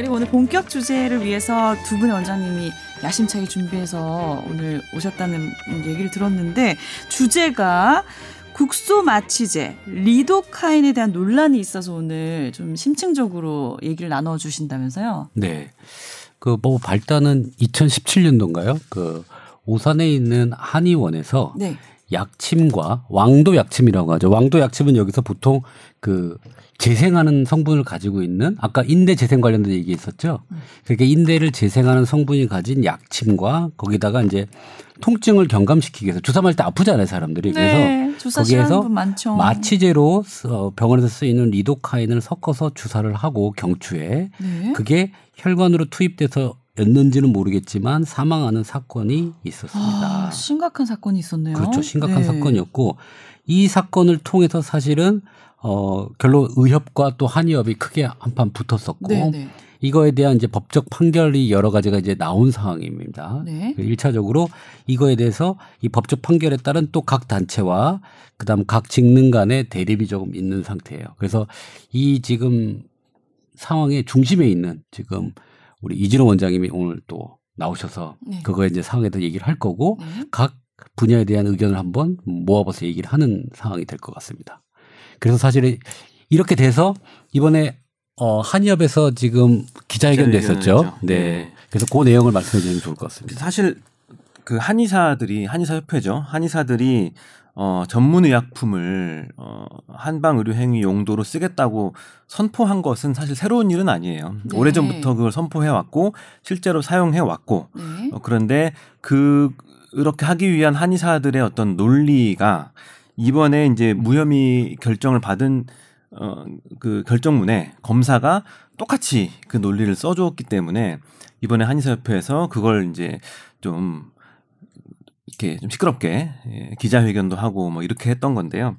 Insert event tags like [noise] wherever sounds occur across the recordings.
그리고 오늘 본격 주제를 위해서 두 분의 원장님이 야심차게 준비해서 오늘 오셨다는 얘기를 들었는데 주제가 국소 마취제 리도카인에 대한 논란이 있어서 오늘 좀 심층적으로 얘기를 나눠 주신다면서요? 네. 그 뭐 발단은 2017년도인가요? 그 오산에 있는 한의원에서 네. 약침과 왕도 약침이라고 하죠. 왕도 약침은 여기서 보통 그 재생하는 성분을 가지고 있는 아까 인대 재생 관련된 얘기 있었죠. 그러니까 인대를 재생하는 성분이 가진 약침과 거기다가 이제 통증을 경감시키기 위해서 주사 맞을 때 아프잖아요, 사람들이. 네, 그래서 주사 거기에서. 마취제로 어, 병원에서 쓰이는 리도카인을 섞어서 주사를 하고 경추에 네. 그게 혈관으로 투입돼서 였는지는 모르겠지만 사망하는 사건이 있었습니다. 아, 심각한 사건이 있었네요. 그렇죠. 심각한 네. 사건이었고 이 사건을 통해서 사실은 어 결론 의협과 또 한의협이 크게 한판 붙었었고 네, 네. 이거에 대한 이제 법적 판결이 여러 가지가 이제 나온 상황입니다. 네. 일차적으로 이거에 대해서 이 법적 판결에 따른 또 각 단체와 그다음 각 직능 간의 대립이 조금 있는 상태예요. 그래서 이 지금 상황의 중심에 있는 지금 우리 이진호 원장님이 오늘 또 나오셔서 네. 그거에 이제 상황에 대해 얘기를 할 거고 네. 각 분야에 대한 의견을 한번 모아봐서 얘기를 하는 상황이 될 것 같습니다. 그래서 사실 이렇게 돼서 이번에 어 한의협에서 지금 기자회견 기자회견을 냈었죠. 했죠. 네. 네. 그래서 그 내용을 말씀해 주시면 좋을 것 같습니다. 사실 그 한의사들이 한의사 협회죠. 한의사들이 어 전문 의약품을 어 한방 의료 행위 용도로 쓰겠다고 선포한 것은 사실 새로운 일은 아니에요. 네. 오래전부터 그걸 선포해 왔고 실제로 사용해 왔고 네. 어, 그런데 그 그렇게 하기 위한 한의사들의 어떤 논리가 이번에 이제 무혐의 결정을 받은 어 그 결정문에 검사가 똑같이 그 논리를 써주었기 때문에 이번에 한의사협회에서 그걸 이제 좀 이렇게 좀 시끄럽게 예, 기자회견도 하고 뭐 이렇게 했던 건데요.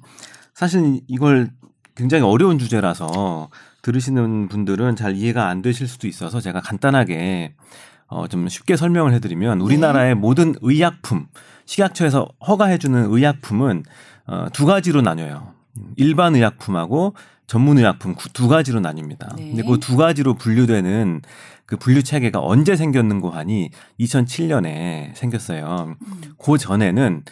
사실 이걸 굉장히 어려운 주제라서 들으시는 분들은 잘 이해가 안 되실 수도 있어서 제가 간단하게 어 좀 쉽게 설명을 해드리면 우리나라의 모든 의약품 식약처에서 허가해주는 의약품은 어, 두 가지로 나뉘어요. 일반 의약품하고 전문 의약품 구- 두 가지로 나뉩니다. 네. 근데 그 두 가지로 분류되는 그 분류 체계가 언제 생겼는고 하니 2007년에 생겼어요. 음. 그 전에는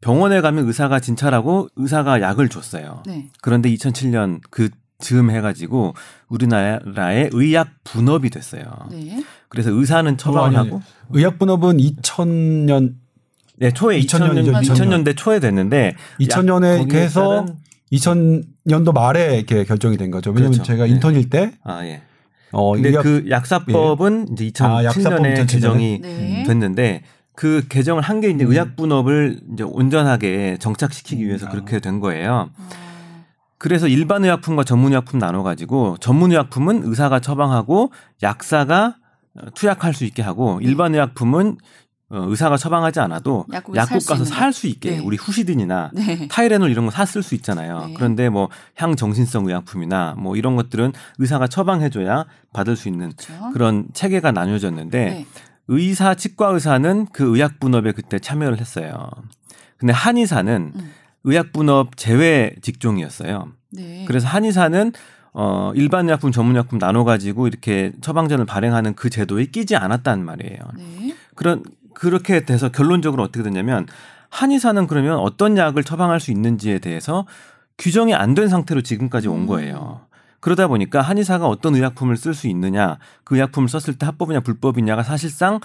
병원에 가면 의사가 진찰하고 의사가 약을 줬어요. 네. 그런데 2007년 그 즈음 해가지고 우리나라의 의약 분업이 됐어요. 네. 그래서 의사는 처방을 아니, 하고 의약 분업은 2000년 네 초에 2000년 2000년, 이죠, 2000년대 초에 됐는데 2000년에 거기에 해서 따른- 2000년도 말에 이렇게 결정이 된 거죠. 왜냐면 그렇죠. 제가 네. 인턴일 때아 예. 어, 근데 의약- 그 약사법은 이제 아, 약사법 2007년에 2007년에? 개정이 네. 됐는데 그 개정을 한 게 이제 음. 의약 분업을 이제 온전하게 정착시키기 위해서 음, 그렇게 아. 된 거예요. 어, 그래서 일반 의약품과 전문 의약품 나눠 가지고 전문 의약품은 의사가 처방하고 약사가 어, 투약할 수 있게 하고 일반 의약품은 어, 의사가 처방하지 않아도 약국 가서 살 수 있게 네. 우리 후시딘이나 네. 타이레놀 이런 거 샀을 수 있잖아요. 네. 그런데 뭐 향정신성 의약품이나 뭐 이런 것들은 의사가 처방해줘야 받을 수 있는 그렇죠. 그런 체계가 나뉘어졌는데 네. 의사 치과 의사는 그 의약 분업에 그때 참여를 했어요. 근데 한의사는 음. 의약 분업 제외 직종이었어요. 네. 그래서 한의사는 어 일반 의약품 전문 의약품 나눠 가지고 이렇게 처방전을 발행하는 그 제도에 끼지 않았단 말이에요. 네. 그런 그렇게 돼서 결론적으로 어떻게 됐냐면 한의사는 그러면 어떤 약을 처방할 수 있는지에 대해서 규정이 안 된 상태로 지금까지 온 음. 거예요. 그러다 보니까 한의사가 어떤 의약품을 쓸 수 있느냐, 그 의약품을 썼을 때 합법이냐 불법이냐가 사실상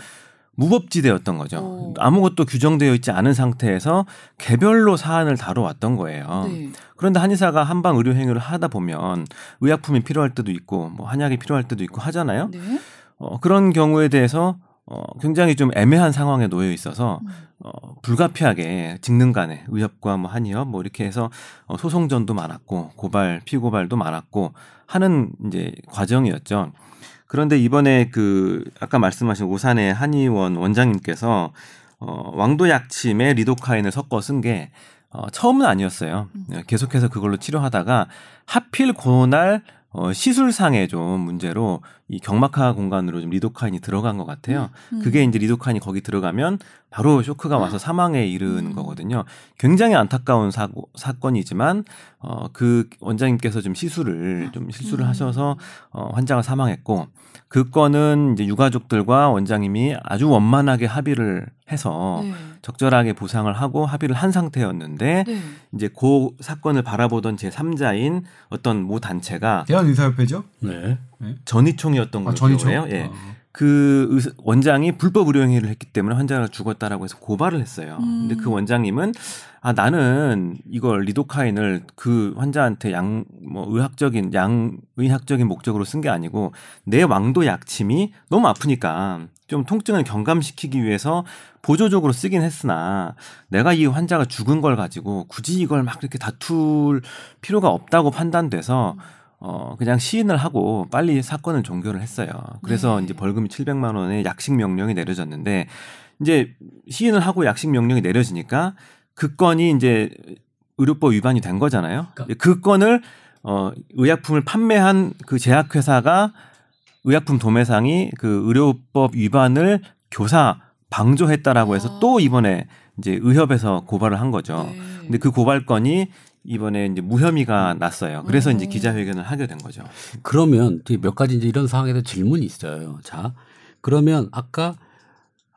무법지대였던 거죠. 오. 아무것도 규정되어 있지 않은 상태에서 개별로 사안을 다뤄왔던 거예요. 네. 그런데 한의사가 한방 의료 행위를 하다 보면 의약품이 필요할 때도 있고 뭐 한약이 필요할 때도 있고 하잖아요. 네. 어, 그런 경우에 대해서 어, 굉장히 좀 애매한 상황에 놓여 있어서 음. 어, 불가피하게 직능 간에 의협과 뭐 한의협 뭐 이렇게 해서 어, 소송전도 많았고 고발 피고발도 많았고 하는 이제 과정이었죠. 그런데 이번에 그 아까 말씀하신 오산의 한의원 원장님께서 어, 왕도 약침에 리도카인을 섞어 쓴 게 어, 처음은 아니었어요. 음. 계속해서 그걸로 치료하다가 하필 그날 어, 시술상의 좀 문제로 이 경막하 공간으로 좀 리도카인이 들어간 것 같아요. 음. 그게 이제 리도카인이 거기 들어가면 바로 쇼크가 와서 사망에 이르는 음. 거거든요. 굉장히 안타까운 사고, 사건이지만 어, 그 원장님께서 좀 시술을 좀 실수를 음. 하셔서 어, 환자가 사망했고 그 건은 이제 유가족들과 원장님이 아주 원만하게 합의를 해서 네. 적절하게 보상을 하고 합의를 한 상태였는데 네. 이제 그 사건을 바라보던 제 3자인 어떤 모 단체가 대한의사협회죠? 네. 전이총이었던 아, 걸로 전이총? 기억해요. 예. 어. 그 의사- 원장이 불법 의료 행위를 했기 때문에 환자가 죽었다라고 해서 고발을 했어요. 음. 근데 그 원장님은 아 나는 이걸 리도카인을 그 환자한테 양 뭐 의학적인 양의학적인 목적으로 쓴 게 아니고 내 왕도 약침이 너무 아프니까 좀 통증을 경감시키기 위해서 보조적으로 쓰긴 했으나 내가 이 환자가 죽은 걸 가지고 굳이 이걸 막 이렇게 다툴 필요가 없다고 판단돼서 어 그냥 시인을 하고 빨리 사건을 종결을 했어요. 그래서 네. 이제 벌금이 700만 원의 약식 명령이 내려졌는데 이제 시인을 하고 약식 명령이 내려지니까 그 건이 이제 의료법 위반이 된 거잖아요. 그러니까- 그 건을 어 의약품을 판매한 그 제약회사가 의약품 도매상이 그 의료법 위반을 교사 방조했다라고 해서 아. 또 이번에 이제 의협에서 고발을 한 거죠. 네. 근데 그 고발건이 이번에 이제 무혐의가 났어요. 그래서 음. 이제 기자회견을 하게 된 거죠. 그러면 몇 가지 이제 이런 상황에 대한 질문이 있어요. 자, 그러면 아까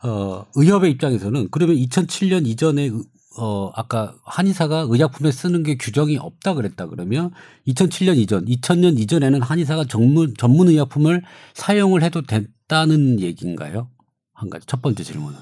어 의협의 입장에서는 그러면 2007년 이전에 의- 어 아까 한의사가 의약품에 쓰는 게 규정이 없다 그랬다 그러면 2007년 이전, 2000년 이전에는 한의사가 전문 전문 의약품을 사용을 해도 됐다는 얘기인가요? 한 가지 첫 번째 질문은.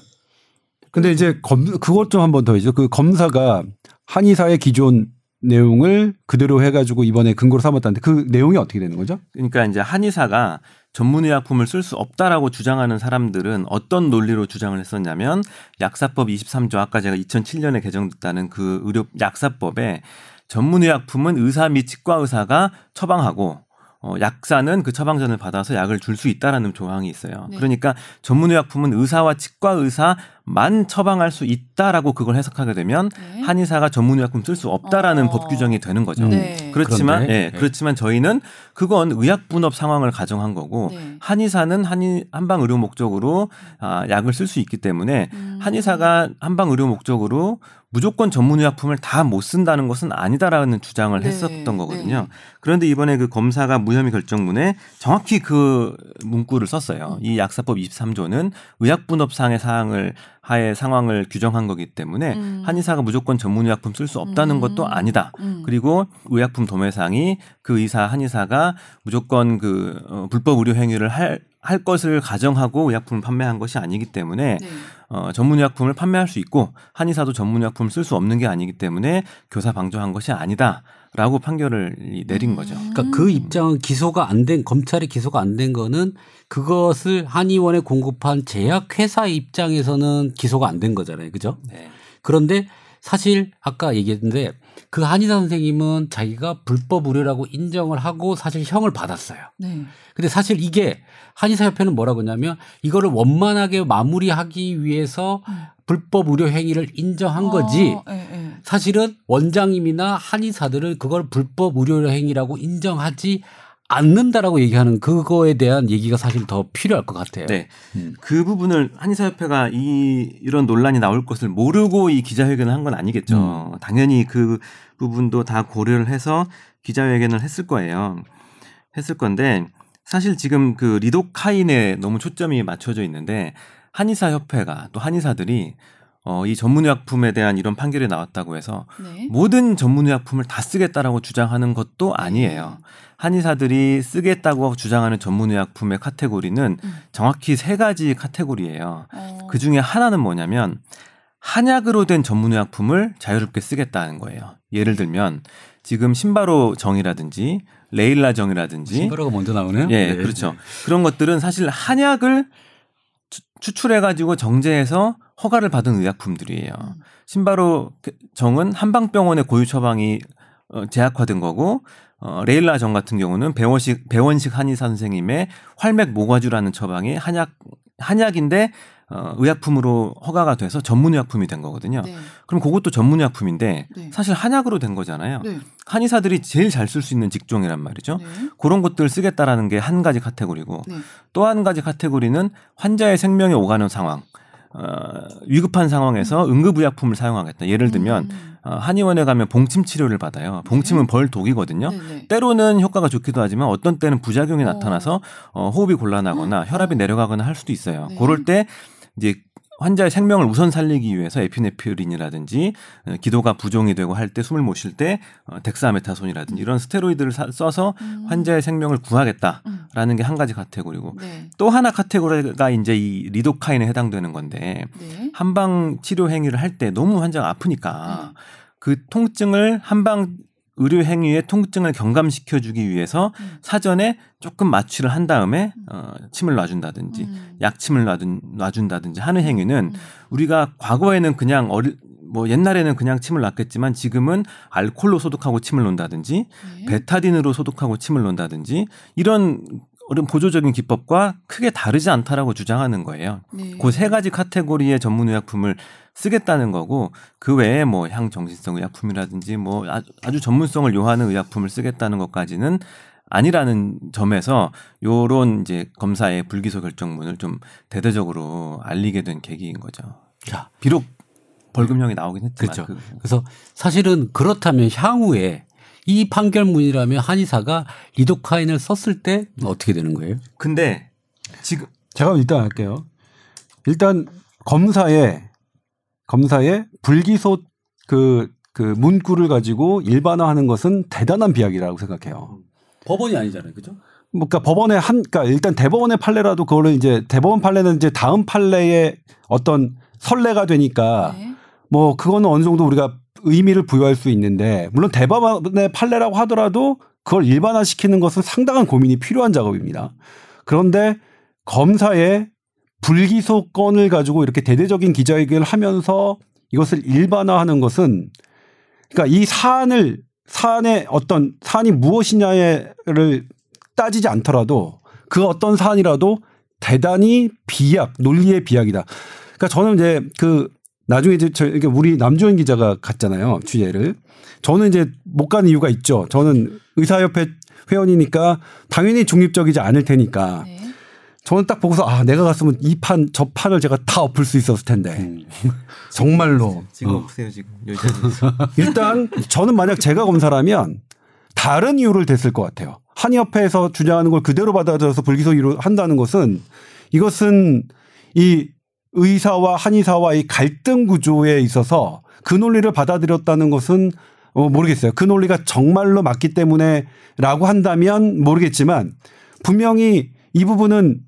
근데 이제 검 그것 좀 한번더 있죠. 그 검사가 한의사의 기존 내용을 그대로 해가지고 이번에 근거로 삼았다는데 그 내용이 어떻게 되는 거죠? 그러니까 이제 한의사가 전문의약품을 쓸 수 없다라고 주장하는 사람들은 어떤 논리로 주장을 했었냐면 약사법 23조 아까 제가 2007년에 개정됐다는 그 의료 약사법에 전문의약품은 의사 및 치과 의사가 처방하고 어, 약사는 그 처방전을 받아서 약을 줄 수 있다라는 조항이 있어요. 네. 그러니까 전문의약품은 의사와 치과 의사 만 처방할 수 있다라고 그걸 해석하게 되면 네. 한의사가 전문의약품 쓸 수 없다라는 어. 법 규정이 되는 거죠. 네. 그렇지만 예, 네. 그렇지만 저희는 그건 의약 분업 상황을 가정한 거고 네. 한의사는 한의 한방 의료 목적으로 아, 약을 쓸 수 있기 때문에 음. 한의사가 한방 의료 목적으로 무조건 전문 의약품을 다 못 쓴다는 것은 아니다라는 주장을 네. 했었던 거거든요. 네. 그런데 이번에 그 검사가 무혐의 결정문에 정확히 그 문구를 썼어요. 이 약사법 23조는 의약 분업상의 사항을 하에 상황을 규정한 거기 때문에 음. 한의사가 무조건 전문 의약품 쓸 수 없다는 음. 것도 아니다. 음. 그리고 의약품 도매상이 그 의사 한의사가 무조건 그 어, 불법 의료 행위를 할, 할 것을 가정하고 의약품을 판매한 것이 아니기 때문에 네. 어, 전문 의약품을 판매할 수 있고 한의사도 전문 의약품을 쓸수 없는 게 아니기 때문에 교사 방조한 것이 아니다 라고 판결을 이- 내린 거죠. 음. 그러니까 그 입장은 기소가 안 된 검찰이 기소가 안 된 거는 그것을 한의원에 공급한 제약회사 입장에서는 기소가 안 된 거잖아요. 그죠? 네. 그런데 사실 아까 얘기했는데 그 한의사 선생님은 자기가 불법 의료라고 인정을 하고 사실 형을 받았어요. 네. 근데 사실 이게 한의사 협회는 뭐라고 하냐면 이거를 원만하게 마무리하기 위해서 음. 불법 의료 행위를 인정한 거지 어, 예, 예. 사실은 원장님이나 한의사들은 그걸 불법 의료 행위라고 인정하지 않는다라고 얘기하는 그거에 대한 얘기가 사실 더 필요할 것 같아요. 네. 음. 그 부분을 한의사협회가 이 이런 논란이 나올 것을 모르고 이 기자회견을 한 건 아니겠죠. 음. 당연히 그 부분도 다 고려를 해서 기자회견을 했을 거예요. 했을 건데 사실 지금 그 리도카인에 너무 초점이 맞춰져 있는데 한의사협회가 또 한의사들이 어, 이 전문의약품에 대한 이런 판결이 나왔다고 해서 네. 모든 전문의약품을 다 쓰겠다라고 주장하는 것도 아니에요. 한의사들이 쓰겠다고 주장하는 전문의약품의 카테고리는 음. 정확히 세 가지 카테고리예요. 어. 그 중에 하나는 뭐냐면 한약으로 된 전문의약품을 자유롭게 쓰겠다는 거예요. 예를 들면 지금 신바로 정이라든지 레일라 정이라든지 신바로가 먼저 나오네요. 예, 네. 그렇죠. 그런 것들은 사실 한약을 추출해 가지고 정제해서 허가를 받은 의약품들이에요. 음. 신바로 정은 한방병원의 고유 처방이 어, 제약화된 거고 어, 레일라 정 같은 경우는 배원식 배원식 한의사 선생님의 활맥 모과주라는 처방이 한약 한약인데 어, 의약품으로 허가가 돼서 전문 의약품이 된 거거든요. 네. 그럼 그것도 전문 의약품인데 네. 사실 한약으로 된 거잖아요. 네. 한의사들이 제일 잘 쓸 수 있는 직종이란 말이죠. 네. 그런 것들을 쓰겠다라는 게 한 가지 카테고리고 네. 또한 가지 카테고리는 환자의 생명이 오가는 상황, 어, 위급한 상황에서 응급의약품을 사용하겠다. 예를 들면 음. 어, 한의원에 가면 봉침 치료를 받아요. 봉침은 벌 독이거든요. 네, 네. 때로는 효과가 좋기도 하지만 어떤 때는 부작용이 어. 나타나서 어, 호흡이 곤란하거나 혈압이 내려가거나 할 수도 있어요. 네. 그럴 때 이제 환자의 생명을 우선 살리기 위해서 에피네프린이라든지 어, 기도가 부종이 되고 할 때 숨을 못 쉴때 어, 덱사메타손이라든지 이런 스테로이드를 사- 써서 음. 환자의 생명을 구하겠다라는 음. 게한 가지 카테고리고 네. 또 하나 카테고리가 이제 이 리도카인에 해당되는 건데 네. 한방 치료 행위를 할 때 너무 환자가 아프니까 네. 그 통증을 한방 의료 행위의 통증을 경감시켜 주기 위해서 음. 사전에 조금 마취를 한 다음에 어, 침을 놔준다든지 음. 약침을 놔둔, 놔준다든지 하는 행위는 음. 우리가 과거에는 그냥 어리 뭐 옛날에는 그냥 침을 놨겠지만 지금은 알코올로 소독하고 침을 놓는다든지 네. 베타딘으로 소독하고 침을 놓는다든지 이런 어떤 보조적인 기법과 크게 다르지 않다라고 주장하는 거예요. 네. 그세 가지 카테고리의 전문 의약품을 쓰겠다는 거고 그 외에 뭐 향정신성 의약품이라든지 뭐 아주, 아주 전문성을 요하는 의약품을 쓰겠다는 것까지는 아니라는 점에서 요런 이제 검사의 불기소 결정문을 좀 대대적으로 알리게 된 계기인 거죠. 자, 비록 벌금형이 나오긴 했지만 그렇죠. 그- 그래서 사실은 그렇다면 향후에 이 판결문이라면 한의사가 리도카인을 썼을 때 어떻게 되는 거예요? 근데 지금 제가 일단 할게요. 일단 검사의 검사의 불기소 그, 그 문구를 가지고 일반화하는 것은 대단한 비약이라고 생각해요. 법원이 아니잖아요, 그죠? 뭐, 그러니까 법원의 한, 그러니까 일단 대법원의 판례라도 그거를 이제 대법원 판례는 이제 다음 판례의 어떤 선례가 되니까 네. 뭐 그거는 어느 정도 우리가 의미를 부여할 수 있는데 물론 대법원의 판례라고 하더라도 그걸 일반화시키는 것은 상당한 고민이 필요한 작업입니다. 그런데 검사의 불기소 건을 가지고 이렇게 대대적인 기자회견을 하면서 이것을 일반화하는 것은 그러니까 이 사안을 사안의 어떤 사안이 무엇이냐를 따지지 않더라도 그 어떤 사안이라도 대단히 비약 논리의 비약이다. 그러니까 저는 이제 그 나중에 이제 저 이렇게 우리 남주현 기자가 갔잖아요 취재를. 저는 이제 못 가는 이유가 있죠. 저는 의사협회 회원이니까 당연히 중립적이지 않을 테니까 네. 저는 딱 보고서 아 내가 갔으면 이 판 저 판을 제가 다 엎을 수 있었을 텐데 [laughs] 정말로 지금 어. 없으세요 지금 자리에서. [laughs] 일단 저는 만약 제가 검사라면 다른 이유를 댔을 것 같아요. 한의협회에서 주장하는 걸 그대로 받아들여서 불기소로 한다는 것은 이것은 이 의사와 한의사와의 갈등 구조에 있어서 그 논리를 받아들였다는 것은 어, 모르겠어요. 그 논리가 정말로 맞기 때문에라고 한다면 모르겠지만 분명히 이 부분은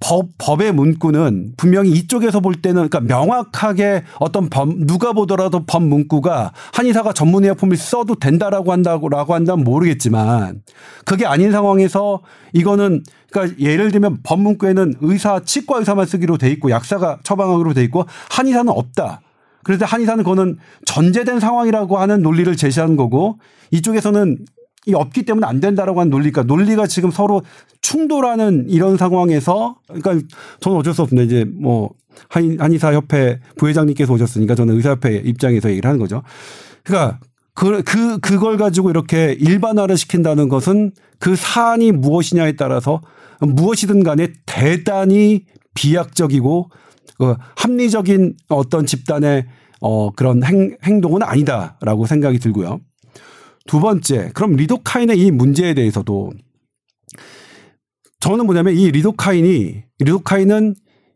법, 법의 문구는 분명히 이쪽에서 볼 때는 그러니까 명확하게 어떤 법, 누가 보더라도 법 문구가 한의사가 전문의약품을 써도 된다라고 한다고 라고 한다면 모르겠지만 그게 아닌 상황에서 이거는 그러니까 예를 들면 법 문구에는 의사, 치과 의사만 쓰기로 돼 있고 약사가 처방하기로 돼 있고 한의사는 없다. 그래서 한의사는 그거는 전제된 상황이라고 하는 논리를 제시한 거고 이쪽에서는 이 없기 때문에 안 된다라고 하는 논리가 논리가 지금 서로 충돌하는 이런 상황에서 그러니까 저는 어쩔 수 없는데 이제 뭐 한, 한의사 협회 부회장님께서 오셨으니까 저는 의사협회 입장에서 얘기를 하는 거죠. 그러니까 그, 그, 그걸 가지고 이렇게 일반화를 시킨다는 것은 그 사안이 무엇이냐에 따라서 무엇이든 간에 대단히 비약적이고 그 합리적인 어떤 집단의 어, 그런 행, 행동은 아니다라고 생각이 들고요. 두 번째, 그럼 리도카인의 이 문제에 대해서도 저는 뭐냐면 이 리도카인이 리도카인은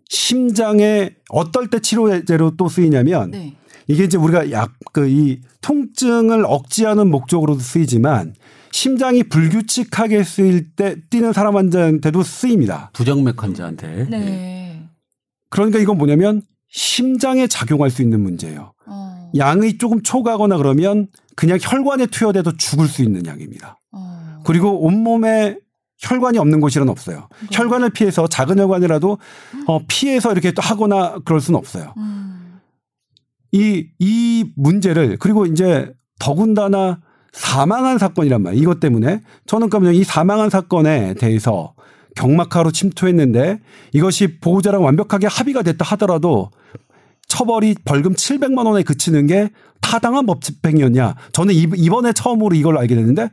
심장에 어떨 때 치료제로 또 쓰이냐면 네. 이게 이제 우리가 약 그 이 통증을 억제하는 목적으로도 쓰이지만 심장이 불규칙하게 쓰일 때 뛰는 사람 환자한테도 쓰입니다. 부정맥 환자한테. 네. 그러니까 이건 뭐냐면 심장에 작용할 수 있는 문제예요. 어. 양이 조금 초과하거나 그러면 그냥 혈관에 투여돼도 죽을 수 있는 약입니다. 어. 그리고 온몸에 혈관이 없는 곳이란 없어요. 혈관을 피해서 작은 혈관이라도 어, 피해서 이렇게 또 하거나 그럴 수는 없어요. 음. 이, 이 문제를 그리고 이제 더군다나 사망한 사건이란 말이에요. 이것 때문에 저는 그러면 이 사망한 사건에 대해서 경막하로 침투했는데 이것이 보호자랑 완벽하게 합의가 됐다 하더라도 처벌이 벌금 700만 원에 그치는 게 타당한 법 집행이었냐. 저는 이- 이번에 처음으로 이걸 알게 됐는데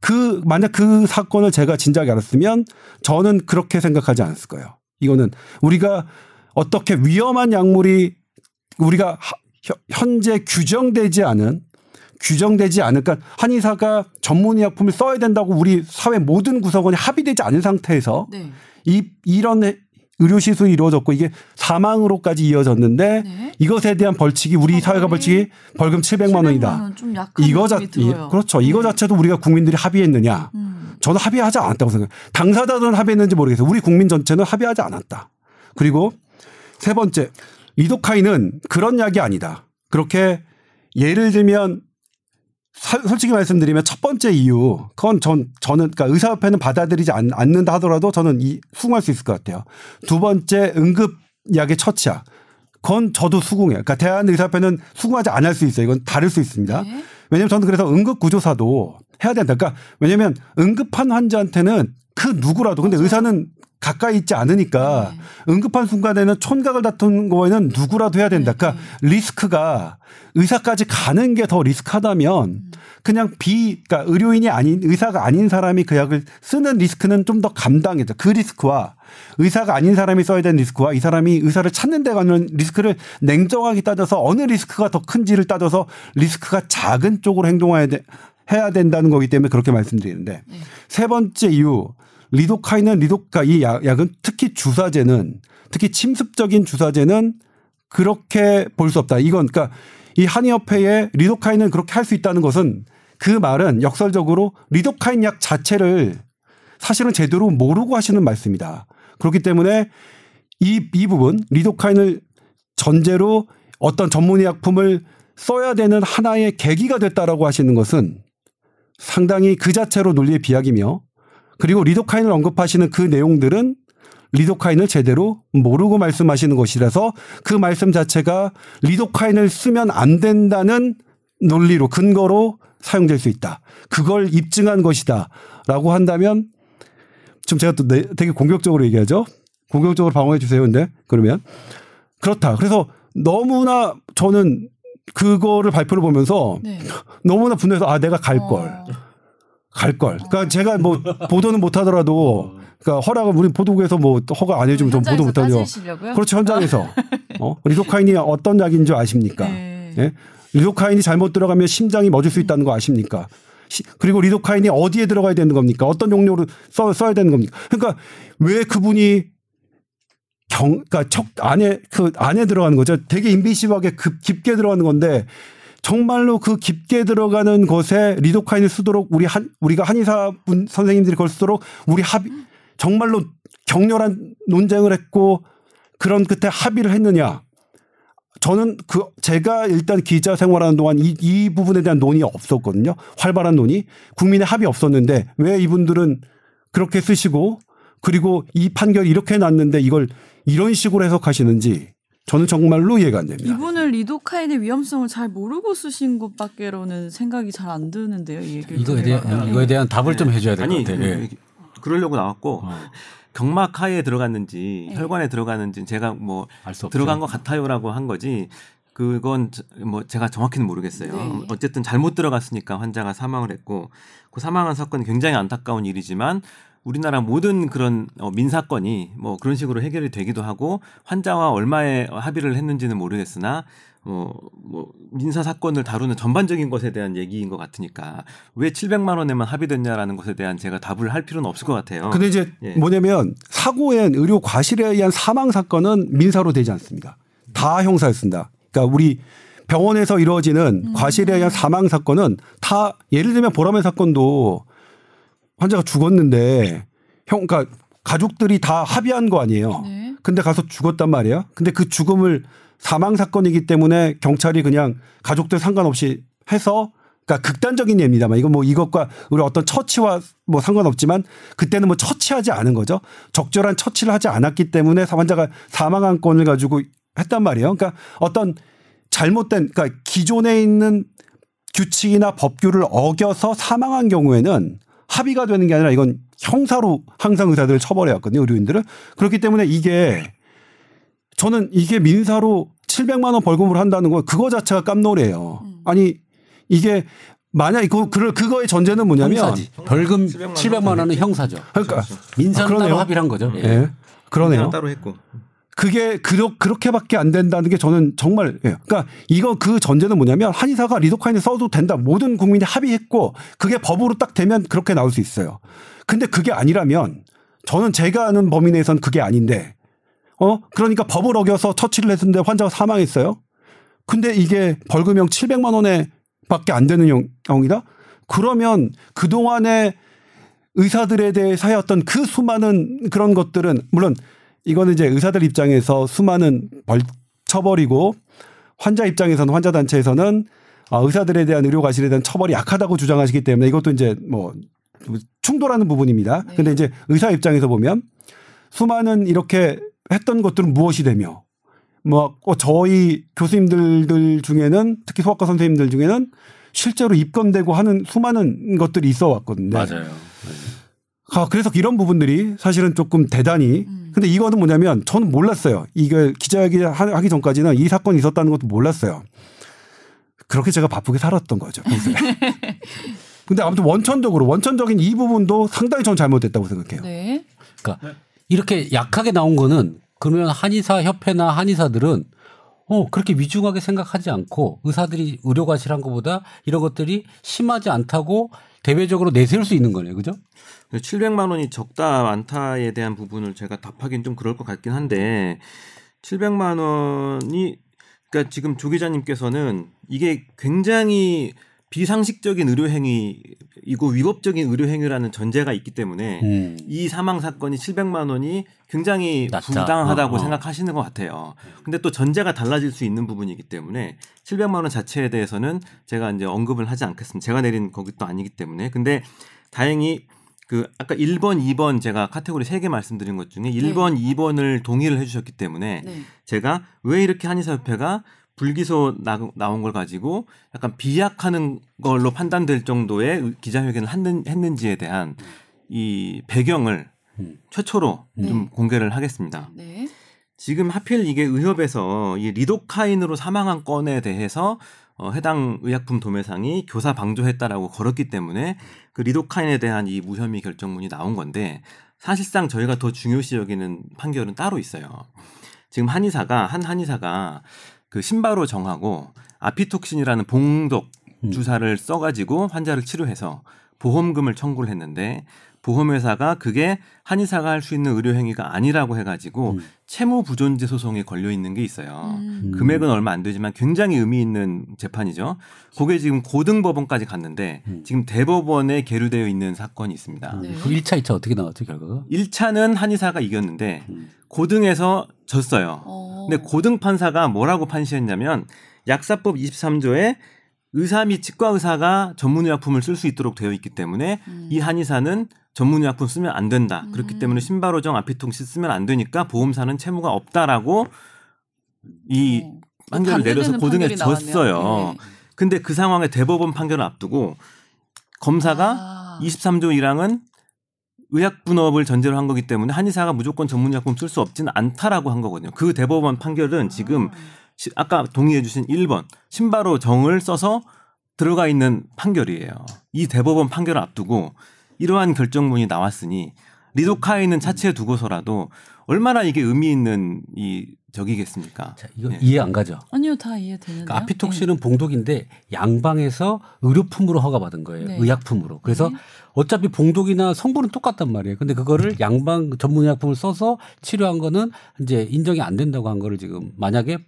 그 만약 그 사건을 제가 진작에 알았으면 저는 그렇게 생각하지 않았을 거예요. 이거는 우리가 어떻게 위험한 약물이 우리가 현재 규정되지 않은 규정되지 않을까 한의사가 전문의 약품을 써야 된다고 우리 사회 모든 구성원이 합의되지 않은 상태에서 네. 이 이런 의료 시술이 이루어졌고 이게 사망으로까지 이어졌는데 네. 이것에 대한 벌칙이 우리 사회가 벌칙이 벌금 700만 원이다. 700만 원, 좀 약한 이거 자 그렇죠. 이거 네. 자체도 우리가 국민들이 합의했느냐? 음. 저는 합의하지 않았다고 생각해요. 당사자들은 합의했는지 모르겠어요. 우리 국민 전체는 합의하지 않았다. 그리고 세 번째, 리도카인은 그런 약이 아니다. 그렇게 예를 들면 사- 솔직히 말씀드리면 첫 번째 이유, 그건 전, 저는, 그러니까 의사협회는 받아들이지 않, 않는다 하더라도 저는 이, 수긍할 수 있을 것 같아요. 두 번째, 응급약의 처치약. 그건 저도 수긍해요. 그러니까 대한의사협회는 수긍하지 않을 수 있어요. 이건 다를 수 있습니다. 네. 왜냐면 저는 그래서 응급구조사도 해야 된다. 그러니까 왜냐면 응급한 환자한테는 그 누구라도 근데 의사는 가까이 있지 않으니까 네. 응급한 순간에는 촌각을 다투는 거에는 누구라도 해야 된다. 그러니까 리스크가 의사까지 가는 게 더 리스크하다면 그냥 비, 그러니까 의료인이 아닌 의사가 아닌 사람이 그 약을 쓰는 리스크는 좀 더 감당해져. 그 리스크와 의사가 아닌 사람이 써야 되는 리스크와 이 사람이 의사를 찾는 데 가는 리스크를 냉정하게 따져서 어느 리스크가 더 큰지를 따져서 리스크가 작은 쪽으로 행동해야 돼, 해야 된다는 거기 때문에 그렇게 말씀드리는데 네. 세 번째 이유 리도카인은 리도카 이 약, 약은 특히 주사제는 특히 침습적인 주사제는 그렇게 볼 수 없다. 이건 그러니까 이 한의협회에 리도카인은 그렇게 할 수 있다는 것은 그 말은 역설적으로 리도카인 약 자체를 사실은 제대로 모르고 하시는 말씀이다. 그렇기 때문에 이, 이 부분 리도카인을 전제로 어떤 전문의약품을 써야 되는 하나의 계기가 됐다라고 하시는 것은 상당히 그 자체로 논리의 비약이며 그리고 리도카인을 언급하시는 그 내용들은 리도카인을 제대로 모르고 말씀하시는 것이라서 그 말씀 자체가 리도카인을 쓰면 안 된다는 논리로 근거로 사용될 수 있다. 그걸 입증한 것이다. 라고 한다면 좀 제가 또 내- 되게 공격적으로 얘기하죠. 공격적으로 방어해 주세요. 근데 그러면 그렇다. 그래서 너무나 저는 그거를 발표를 보면서 네. 너무나 분해서 아 내가 갈 걸. 어. 갈 걸. 그러니까 제가 뭐 보도는 못 하더라도 그러니까 허락을 우리 보도국에서 뭐 허가 안 해주면 좀 보도 못 하죠. 그렇죠 현장에서 어? 리도카인이 어떤 약인 줄 아십니까? 네. 예? 리도카인이 잘못 들어가면 심장이 멎을 수 있다는 거 아십니까? 시- 그리고 리도카인이 어디에 들어가야 되는 겁니까? 어떤 용료로 써, 써야 되는 겁니까? 그러니까 왜 그분이 경, 그러니까 척 안에 그 안에 들어가는 거죠. 되게 인비시브하게 급, 깊게 들어가는 건데 정말로 그 깊게 들어가는 것에 리도카인을 쓰도록 우리 한 우리가 한의사 분 선생님들이 그걸 쓰도록 우리 합의 정말로 격렬한 논쟁을 했고 그런 끝에 합의를 했느냐? 저는 그 제가 일단 기자 생활하는 동안 이, 이 부분에 대한 논의 없었거든요. 활발한 논의. 국민의 합의 없었는데 왜 이분들은 그렇게 쓰시고 그리고 이 판결이 이렇게 났는데 이걸 이런 식으로 해석하시는지 저는 정말로 이해가 안 됩니다. 이분은 리도카인의 위험성을 잘 모르고 쓰신 것밖에로는 생각이 잘 안 드는데요. 이 얘기를 이거에. 대한 이거에 대한 답을 좀 해줘야 될 것 같아요. 예. 그러려고 나왔고 어. 경막하에 들어갔는지 네. 혈관에 들어갔는지 제가 뭐. 들어간 것 같아요라고 한 거지. 그건 저- 뭐 제가 정확히는 모르겠어요. 네. 어쨌든 잘못 들어갔으니까 환자가 사망을 했고 그 사망한 사건이 굉장히 안타까운 일이지만 우리나라 모든 그런 어, 민사건이 뭐 그런 식으로 해결이 되기도 하고 환자와 얼마의 합의를 했는지는 모르겠으나 어, 뭐 민사 사건을 다루는 전반적인 것에 대한 얘기인 것 같으니까 왜 700만 원에만 합의됐냐라는 것에 대한 제가 답을 할 필요는 없을 것 같아요. 근데 이제 예. 뭐냐면 사고에 의료 과실에 의한 사망 사건은 민사로 되지 않습니다. 다 형사였습니다. 그러니까 우리 병원에서 이루어지는 과실에 의한 사망 사건은 다 예를 들면 보라매 사건도 환자가 죽었는데 형 그러니까 가족들이 다 합의한 거 아니에요. 네. 근데 가서 죽었단 말이야. 근데 그 죽음을 사망 사건이기 때문에 경찰이 그냥 가족들 상관없이 해서 그러니까 극단적인 예입니다만 이건 뭐 이것과 우리 어떤 처치와 뭐 상관없지만 그때는 뭐 처치하지 않은 거죠. 적절한 처치를 하지 않았기 때문에 환자가 사망한 건을 가지고 했단 말이에요. 그러니까 어떤 잘못된 그러니까 기존에 있는 규칙이나 법규를 어겨서 사망한 경우에는 합의가 되는 게 아니라 이건 형사로 항상 의사들을 처벌해 왔거든요. 의료인들은. 그렇기 때문에 이게 저는 이게 민사로 700만 원 벌금을 한다는 거 그거 자체가 깜놀이에요. 음. 아니 이게 만약 그 그- 그거의 전제는 뭐냐면 형사지. 벌금 700만 700만 원은 형사죠. 그러니까 민사는 아. 따로 합의를 한 거죠. 예. 예. 그러네요. 따로 했고. 그게 그렇, 그렇게밖에 안 된다는 게 저는 정말, 예. 그러니까 이거 그 전제는 뭐냐면 한의사가 리도카인을 써도 된다. 모든 국민이 합의했고 그게 법으로 딱 되면 그렇게 나올 수 있어요. 근데 그게 아니라면 저는 제가 아는 범위 내에선 그게 아닌데 어? 그러니까 법을 어겨서 처치를 했는데 환자가 사망했어요. 근데 이게 벌금형 700만 원에 밖에 안 되는 형- 형이다? 그러면 그동안에 의사들에 대해서 하였던 그 수많은 그런 것들은 물론 이거는 이제 의사들 입장에서 수많은 벌 처벌이고 환자 입장에서는 환자 단체에서는 아, 의사들에 대한 의료 과실에 대한 처벌이 약하다고 주장하시기 때문에 이것도 이제 뭐 충돌하는 부부분입니다. 네. 근데 이제 의사 입장에서 보면 수많은 이렇게 했던 것들은 무엇이 되며 뭐 어, 저희 교수님들 중에는 특히 소아과 선생님들 중에는 실제로 입건되고 하는 수많은 것들이 있어 왔거든요. 맞아요. 아, 그래서 이런 부분들이 사실은 조금 대단히. 음. 근데 이거는 뭐냐면 저는 몰랐어요. 이거 기자회견 하- 하기 전까지는 이 사건이 있었다는 것도 몰랐어요. 그렇게 제가 바쁘게 살았던 거죠. [laughs] 근데 아무튼 원천적으로 원천적인 이 부분도 상당히 전 잘못됐다고 생각해요. 네. 그러니까 이렇게 약하게 나온 거는 그러면 한의사 협회나 한의사들은 어 그렇게 위중하게 생각하지 않고 의사들이 의료 과실한 것보다 이런 것들이 심하지 않다고 대외적으로 내세울 수 있는 거네요, 그죠? 700만 원이 적다 많다에 대한 부분을 제가 답하기는 좀 그럴 것 같긴 한데 700만 원이 그러니까 지금 조 기자님께서는 이게 굉장히 비상식적인 의료 행위이고 위법적인 의료 행위라는 전제가 있기 때문에 음. 이 사망 사건이 700만 원이 굉장히 낮다. 부당하다고 어, 어. 생각하시는 것 같아요. 근데 또 전제가 달라질 수 있는 부분이기 때문에 700만 원 자체에 대해서는 제가 이제 언급을 하지 않겠습니다. 제가 내린 거기 또 아니기 때문에. 근데 다행히 그 아까 1번, 2번 제가 카테고리 3개 말씀드린 것 중에 1번, 2번을 동의를 해 주셨기 때문에 네. 제가 왜 이렇게 한의사협회가 불기소 나, 나온 걸 가지고 약간 비약하는 걸로 판단될 정도의 의- 기자회견을 했는, 했는지에 대한 이 배경을 음. 최초로 네. 좀 공개를 하겠습니다. 네. 지금 하필 이게 의협에서 이 리도카인으로 사망한 건에 대해서 어, 해당 의약품 도매상이 교사 방조했다라고 걸었기 때문에 그 리도카인에 대한 이 무혐의 결정문이 나온 건데 사실상 저희가 더 중요시 여기는 판결은 따로 있어요. 지금 한의사가 한 한의사가 그 신바로 정하고 아피톡신이라는 봉독 음. 주사를 써가지고 환자를 치료해서 보험금을 청구를 했는데 보험회사가 그게 한의사가 할 수 있는 의료 행위가 아니라고 해가지고 음. 채무 부존재 소송이 걸려 있는 게 있어요. 음. 금액은 얼마 안 되지만 굉장히 의미 있는 재판이죠. 그게 지금 고등법원까지 갔는데 음. 지금 대법원에 계류되어 있는 사건이 있습니다. 네. 그 1차, 2차 어떻게 나왔죠, 결과가? 1차는 한의사가 이겼는데 음. 고등에서 졌어요. 어. 근데 고등 판사가 뭐라고 판시했냐면 약사법 23조에 의사 및 치과 의사가 전문 의약품을 쓸 수 있도록 되어 있기 때문에 음. 이 한의사는 전문의약품 쓰면 안 된다. 그렇기 음. 때문에 신바로정 아피통시 쓰면 안 되니까 보험사는 채무가 없다라고 이 어. 판결을 내려서 고등에. 졌어요. 네. 근데 그 상황에 대법원 판결을 앞두고 검사가 아. 23조 1항은 의약분업을 전제로 한 거기 때문에 한의사가 무조건 전문의약품 쓸 수 없지는 않다라고 한 거거든요. 그 대법원 판결은 지금 시- 아까 동의해 주신 1번 신바로 정을 써서 들어가 있는 판결이에요. 이 대법원 판결을 앞두고 이러한 결정문이 나왔으니 리도카인은 차치해 두고서라도 얼마나 이게 의미 있는 이 적이겠습니까? 자, 이거 네. 이해 안 가죠? 아니요, 다 이해되는데요. 그러니까 아피톡신은 봉독인데 양방에서 의료품으로 허가받은 거예요. 네. 의약품으로. 그래서 네. 어차피 봉독이나 성분은 똑같단 말이에요. 근데 그거를 양방 전문 의약품을 써서 치료한 거는 이제 인정이 안 된다고 한 거를 지금 만약에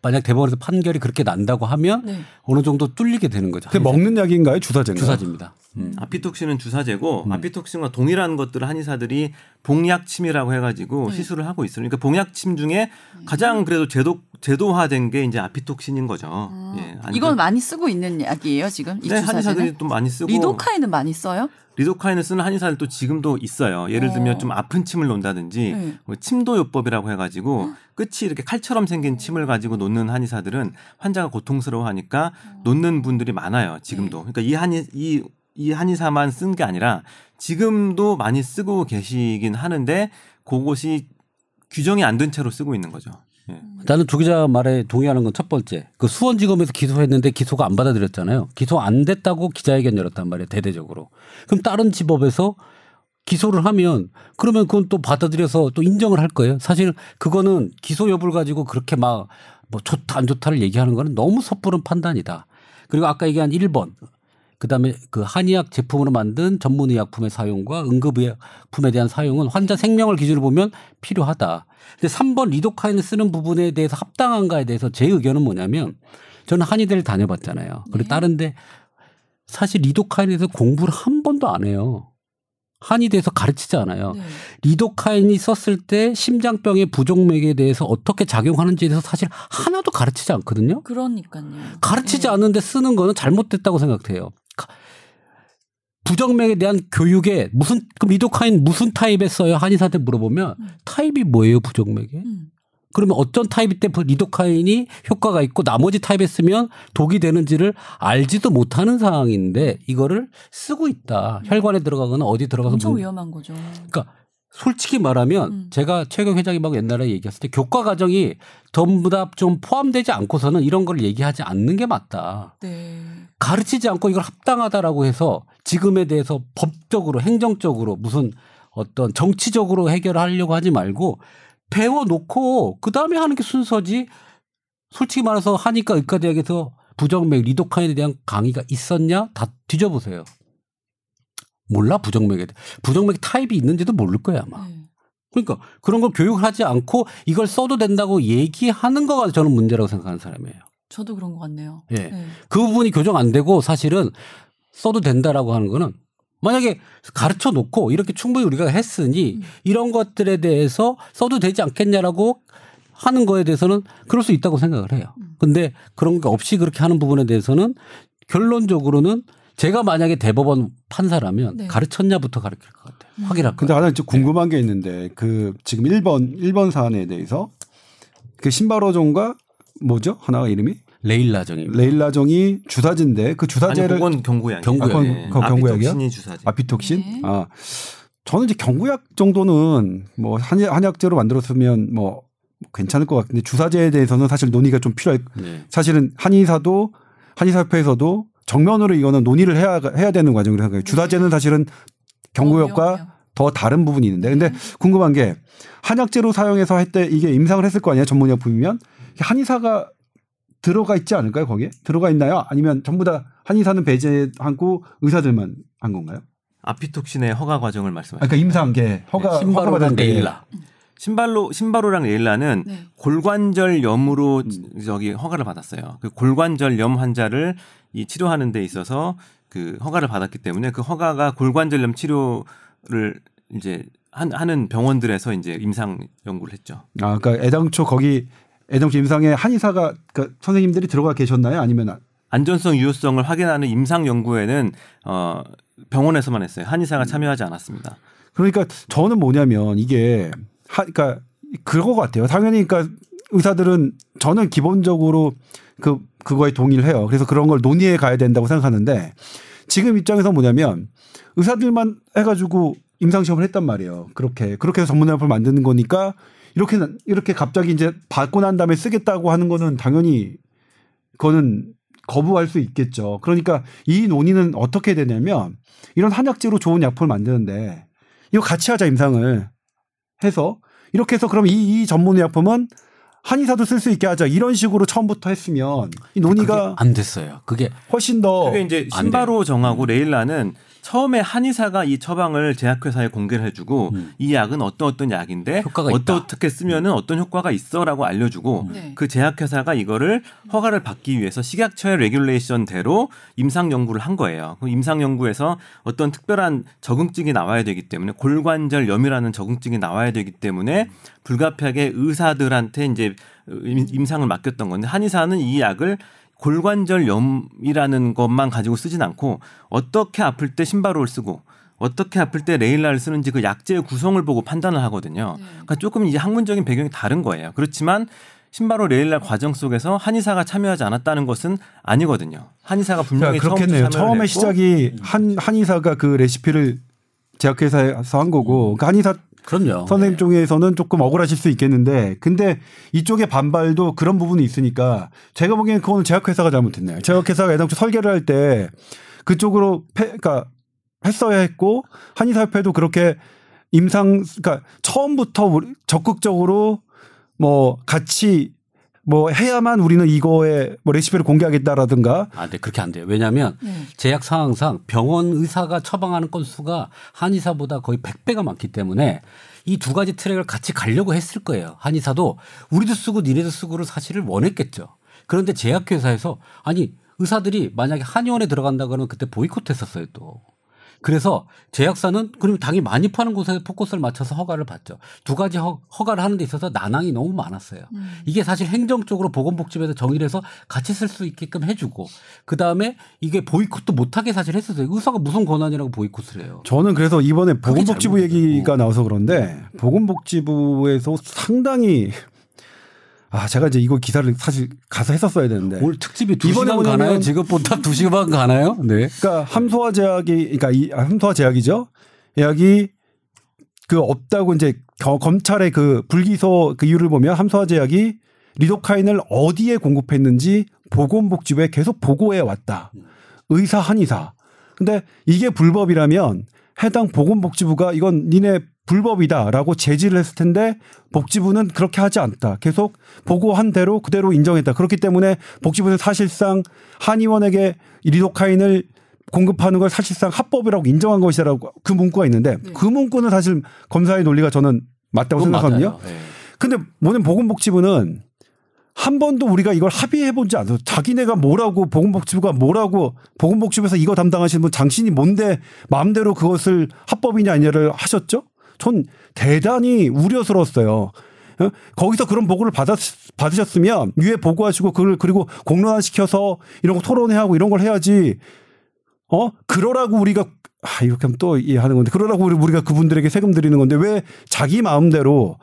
만약 대법원에서 판결이 그렇게 난다고 하면 네. 어느 정도 뚫리게 되는 거죠. 근데 먹는 약인가요? 주사제인가요? 주사지입니다. 음. 아피톡신은 주사제고 음. 아피톡신과 동일한 것들을 한의사들이 봉약침이라고 해가지고 네. 시술을 하고 있어요. 그러니까 봉약침 중에 가장 그래도 제도 제도화된 게 이제 아피톡신인 거죠. 아, 예. 이건 그- 많이 쓰고 있는 약이에요, 지금 이 네. 한의사들이 또 많이 쓰고 리도카인은 많이 써요? 리도카인을 쓰는 한의사들 도 지금도 있어요. 예를 어. 들면 좀 아픈 침을 놓는다든지 네. 뭐 침도요법이라고 해가지고 끝이 이렇게 칼처럼 생긴 침을 가지고 놓는 한의사들은 환자가 고통스러워하니까 놓는 분들이 많아요. 지금도. 네. 그러니까 이 한의 이, 이 한의사만 쓴 게 아니라 지금도 많이 쓰고 계시긴 하는데 그것이 규정이 안 된 채로 쓰고 있는 거죠. 예. 나는 조 기자 말에 동의하는 건 첫 번째. 그 수원지검에서 기소했는데 기소가 안 받아들였잖아요. 기소 안 됐다고 기자회견 열었단 말이에요. 대대적으로. 그럼 다른 지법에서 기소를 하면 그러면 그건 또 받아들여서 또 인정을 할 거예요. 사실 그거는 기소 여부를 가지고 그렇게 막 뭐 좋다 안 좋다를 얘기하는 거는 너무 섣부른 판단이다. 그리고 아까 얘기한 1번 그다음에 그 한의학 제품으로 만든 전문 의약품의 사용과 응급의약품에 대한 사용은 환자 생명을 기준으로 보면 필요하다. 근데 3번 리도카인을 쓰는 부분에 대해서 합당한가에 대해서 제 의견은 뭐냐면 저는 한의대를 다녀봤잖아요. 그리고 네. 다른데 사실 리도카인에 대해서 공부를 한 번도 안 해요. 한의대에서 가르치지 않아요. 네. 리도카인이 썼을 때 심장병의 부종맥에 대해서 어떻게 작용하는지에 대해서 사실 하나도 가르치지 않거든요. 그러니까요. 가르치지 네. 않는데 쓰는 거는 잘못됐다고 생각해요. 가- 부정맥에 대한 교육에 무슨 그럼 리도카인 무슨 타입에 써요? 한의사한테 물어보면 음. 타입이 뭐예요, 부정맥에? 음. 그러면 어떤 타입 때 리도카인이 효과가 있고 나머지 타입에 쓰면 독이 되는지를 알지도 못하는 상황인데 이거를 쓰고 있다. 혈관에 들어가거나 어디 들어가서 엄청 문- 위험한 거죠. 그러니까 솔직히 말하면 음. 제가 최경 회장님하고 옛날에 얘기했을 때 교과 과정이 전부 다 좀 포함되지 않고서는 이런 걸 얘기하지 않는 게 맞다. 네. 가르치지 않고 이걸 합당하다라고 해서 지금에 대해서 법적으로 행정적으로 무슨 어떤 정치적으로 해결하려고 하지 말고 배워놓고 그 다음에 하는 게 순서지. 솔직히 말해서 하니까 의과대학에서 부정맥 리도카인에 대한 강의가 있었냐 다 뒤져보세요. 몰라 부정맥에. 부정맥 타입이 있는지도 모를 거야 아마. 네. 그러니까 그런 걸 교육을 하지 않고 이걸 써도 된다고 얘기하는 거가 저는 문제라고 생각하는 사람이에요. 저도 그런 것 같네요. 예. 네. 그 부분이 교정 안 되고 사실은 써도 된다라고 하는 거는 만약에 가르쳐 놓고 이렇게 충분히 우리가 했으니 음. 이런 것들에 대해서 써도 되지 않겠냐라고 하는 거에 대해서는 그럴 수 있다고 생각을 해요. 음. 근데 그런 게 없이 그렇게 하는 부분에 대해서는 결론적으로는 제가 만약에 대법원 판사라면 네. 가르쳤냐부터 가르칠 것 같아요. 음. 확인할 근데 거예요. 하나 좀 궁금한 게 있는데 그 지금 1번 1번 사안에 대해서 그 신바로종과 뭐죠? 하나가 이름이 레일라정입니다. 레일라종이 주사제인데 그 아니 주사제를 그건 경구약. 경구약이에요. 아, 그건- 그건 경구약이야? 아피톡신이 주사제. 아피톡신? 네. 아 저는 이제 경구약 정도는 뭐 한약, 한약제로 만들었으면 뭐 괜찮을 것 같은데 주사제에 대해서는 사실 논의가 좀 필요할 네. 사실은 한의사도 한의사협회에서도 정면으로 이거는 논의를 해야 해야 되는 과정이라고 생각해요. 주사제는 사실은 경구약과 위험해요. 더 다른 부분이 있는데 근데 네. 궁금한 게 한약제로 사용해서 할 때 이게 임상을 했을 거 아니에요 전문의약품이면 한의사가 들어가 있지 않을까요 거기에 들어가 있나요 아니면 전부 다 한의사는 배제하고 의사들만 한 건가요? 아피톡신의 허가 과정을 아, 말씀하시죠. 그러니까 임상계 허가 신바로랑 허가받을 때 레일라. 신발로 신바로랑 레일라는 네. 골관절염으로 저기 허가를 받았어요. 그 골관절염 환자를 이 치료하는 데 있어서 그 허가를 받았기 때문에 그 허가가 골관절염 치료를 이제 한, 하는 병원들에서 이제 임상 연구를 했죠. 아 그러니까 애당초 거기 애당초 임상에 한의사가 그러니까 선생님들이 들어가 계셨나요 아니면 안전성 유효성을 확인하는 임상 연구에는 어 병원에서만 했어요. 한의사가 참여하지 않았습니다. 그러니까 저는 뭐냐면 이게 하, 그러니까 것 같아요. 당연히 그러니까 의사들은 저는 기본적으로 그 그거에 동의를 해요. 그래서 그런 걸 논의해 가야 된다고 생각하는데 지금 입장에서 뭐냐면 의사들만 해가지고 임상 시험을 했단 말이에요. 그렇게 그렇게 해서 전문의약품을 만드는 거니까 이렇게 이렇게 갑자기 이제 받고 난 다음에 쓰겠다고 하는 거는 당연히 그거는 거부할 수 있겠죠. 그러니까 이 논의는 어떻게 되냐면 이런 한약재로 좋은 약품을 만드는데 이거 같이 하자 임상을 해서 이렇게 해서 그럼 이, 이 전문 의약품은 한의사도 쓸 수 있게 하자 이런 식으로 처음부터 했으면 이 논의가 안 됐어요. 그게 훨씬 더 그게 이제 안 신바로 정하고 레일라는 처음에 한의사가 이 처방을 제약회사에 공개를 해주고 음. 이 약은 어떤 어떤 약인데 있다. 어떻게 쓰면은 어떤 효과가 있어라고 알려주고 네. 그 제약회사가 이거를 허가를 받기 위해서 식약처의 레귤레이션대로 임상 연구를 한 거예요. 그 임상 연구에서 어떤 특별한 적응증이 나와야 되기 때문에 골관절 염이라는 적응증이 나와야 되기 때문에 불가피하게 의사들한테 이제 임- 임상을 맡겼던 건데 한의사는 이 약을 골관절염이라는 것만 가지고 쓰진 않고 어떻게 아플 때 신바로를 쓰고 어떻게 아플 때 레일라를 쓰는지 그 약제의 구성을 보고 판단을 하거든요. 네. 그러니까 조금 이제 학문적인 배경이 다른 거예요. 그렇지만 신바로 레일라 과정 속에서 한의사가 참여하지 않았다는 것은 아니거든요. 한의사가 분명히 그러니까 그렇겠네요. 참여를 처음에 했고 시작이 한 한의사가 그 레시피를 제약회사에서 한 거고 그러니까 한의사 그럼요. 선생님 쪽에서는 조금 억울하실 수 있겠는데 근데 이쪽의 반발도 그런 부분이 있으니까 제가 보기에는 그거는 제약회사가 잘못했네요. 제약회사가 애당초 설계를 할 때 그쪽으로 패, 그러니까 했어야 했고 한의사협회도 그렇게 임상 그러니까 처음부터 적극적으로 뭐 같이 뭐 해야만 우리는 이거에 뭐 레시피를 공개하겠다라든가 아, 네, 그렇게 안 돼요. 왜냐하면 네. 제약 상황상 병원 의사가 처방하는 건수가 한의사보다 거의 100배가 많기 때문에 이 두 가지 트랙을 같이 가려고 했을 거예요. 한의사도 우리도 쓰고 니네도 쓰고를 사실을 원했겠죠. 그런데 제약회사에서 아니 의사들이 만약에 한의원에 들어간다 그러면 그때 보이콧 했었어요 또. 그래서 제약사는 그럼 당이 많이 파는 곳에 포커스를 맞춰서 허가를 받죠. 두 가지 허, 허가를 하는 데 있어서 난항이 너무 많았어요. 음. 이게 사실 행정적으로 보건복지부에서 정의를 해서 같이 쓸 수 있게끔 해주고 그 다음에 이게 보이콧도 못하게 사실 했었어요. 의사가 무슨 권한이라고 보이콧을 해요. 저는 그래서 이번에 보건복지부. 얘기가 나와서 그런데 보건복지부에서 상당히 아 제가 이제 이거 기사를 사실 가서 했었어야 되는데 오늘 특집이 두 이번에 시간 가나요? 뭐냐면- 지금 보다 두 시간 가나요? 네. 그러니까 함소화 제약이 그러니까 이 아, 함소화 제약이죠. 제약이 그 없다고 이제 겨- 검찰의 그 불기소 그 이유를 보면 함소화 제약이 리도카인을 어디에 공급했는지 보건복지부에 계속 보고해 왔다. 의사 한의사. 근데 이게 불법이라면 해당 보건복지부가 이건 니네 불법이다라고 제지를 했을 텐데 복지부는 그렇게 하지 않다. 계속 보고한 대로 그대로 인정했다. 그렇기 때문에 복지부는 사실상 한의원에게 리도카인을 공급하는 걸 사실상 합법이라고 인정한 것이라고 그 문구가 있는데 그 문구는 사실 검사의 논리가 저는 맞다고 생각하거든요. 네. 근데 뭐냐면 보건복지부는 한 번도 우리가 이걸 합의해 본지 않아요. 자기네가 뭐라고 보건복지부가 뭐라고 보건복지부에서 이거 담당하시는 분 당신이 뭔데 마음대로 그것을 합법이냐 아니냐를 하셨죠? 전 대단히 우려스러웠어요. 어? 거기서 그런 보고를 받았, 받으셨으면 위에 보고하시고 그걸 그리고 공론화 시켜서 이런 거 토론회하고 이런 걸 해야지. 어? 그러라고 우리가 아, 이렇게 하면 또 이해하는 건데 그러라고 우리- 우리가 그분들에게 세금 드리는 건데 왜 자기 마음대로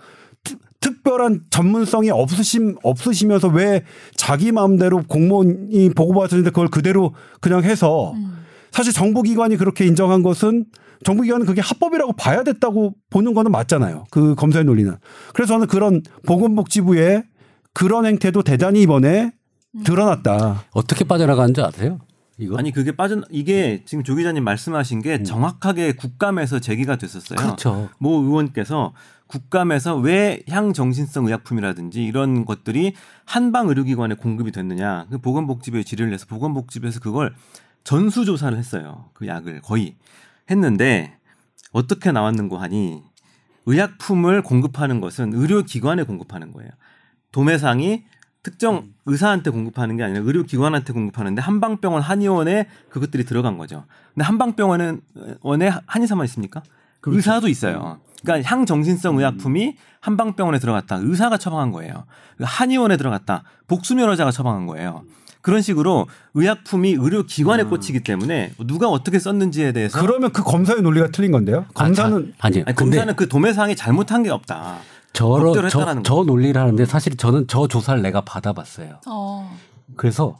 특- 특별한 전문성이 없으심 없으시면서 왜 자기 마음대로 공무원이 보고받았는데 그걸 그대로 그냥 해서 음. 사실 정부기관이 그렇게 인정한 것은 정부기관은 그게 합법이라고 봐야 됐다고 보는 거는 맞잖아요. 그 검사의 논리는. 그래서 저는 그런 보건복지부의 그런 행태도 대단히 이번에 드러났다. 어떻게 빠져나가는지 아세요? 이거? 아니 그게 빠져 이게 지금 조 기자님 말씀하신 게 정확하게 국감에서 제기가 됐었어요. 그렇죠. 모 의원께서 국감에서 왜 향정신성 의약품이라든지 이런 것들이 한방 의료기관에 공급이 됐느냐 그 보건복지부에 질의를 해서 보건복지부에서 그걸 전수조사를 했어요. 그 약을 거의 했는데 어떻게 나왔는고 하니 의약품을 공급하는 것은 의료기관에 공급하는 거예요. 도매상이 특정 의사한테 공급하는 게 아니라 의료기관한테 공급하는데 한방병원 한의원에 그것들이 들어간 거죠. 근데 한방병원은 원에 한의사만 있습니까? 의사도 있어요. 그러니까 향정신성 의약품이 한방병원에 들어갔다. 의사가 처방한 거예요. 한의원에 들어갔다. 복수면허자가 처방한 거예요. 그런 식으로 의약품이 의료기관에 꽂히기 때문에 누가 어떻게 썼는지에 대해서 그러면 그 검사의 논리가 틀린 건데요. 검사는 아, 자, 아니, 아니, 근데 검사는 그 도매상이 잘못한 게 없다. 법대로 저, 저 논리를 하는데 사실 저는 저 조사를 내가 받아봤어요. 어. 그래서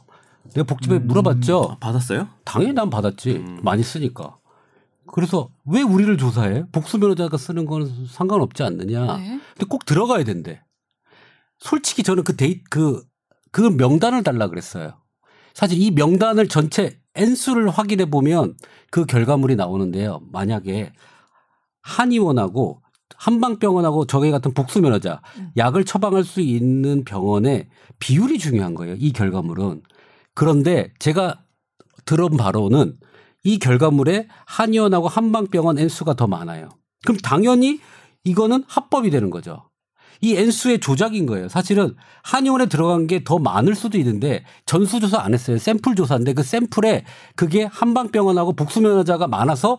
내가 복지부에 물어봤죠. 아, 받았어요? 당연히 난 받았지. 음. 많이 쓰니까. 그래서 왜 우리를 조사해? 복수 면허자가 쓰는 건 상관없지 않느냐. 네. 근데 꼭 들어가야 된대. 솔직히 저는 그 데이 그, 그 명단을 달라 그랬어요. 사실 이 명단을 전체 N수를 확인해 보면 그 결과물이 나오는데요. 만약에 한의원하고 한방병원하고 저게 같은 복수면허자 음. 약을 처방할 수 있는 병원의 비율이 중요한 거예요. 이 결과물은. 그런데 제가 들은 바로는 이 결과물에 한의원하고 한방병원 N수가 더 많아요. 그럼 당연히 이거는 합법이 되는 거죠. 이 N수의 조작인 거예요. 사실은 한의원에 들어간 게 더 많을 수도 있는데 전수조사 안 했어요. 샘플 조사인데 그 샘플에 그게 한방병원하고 복수면허자가 많아서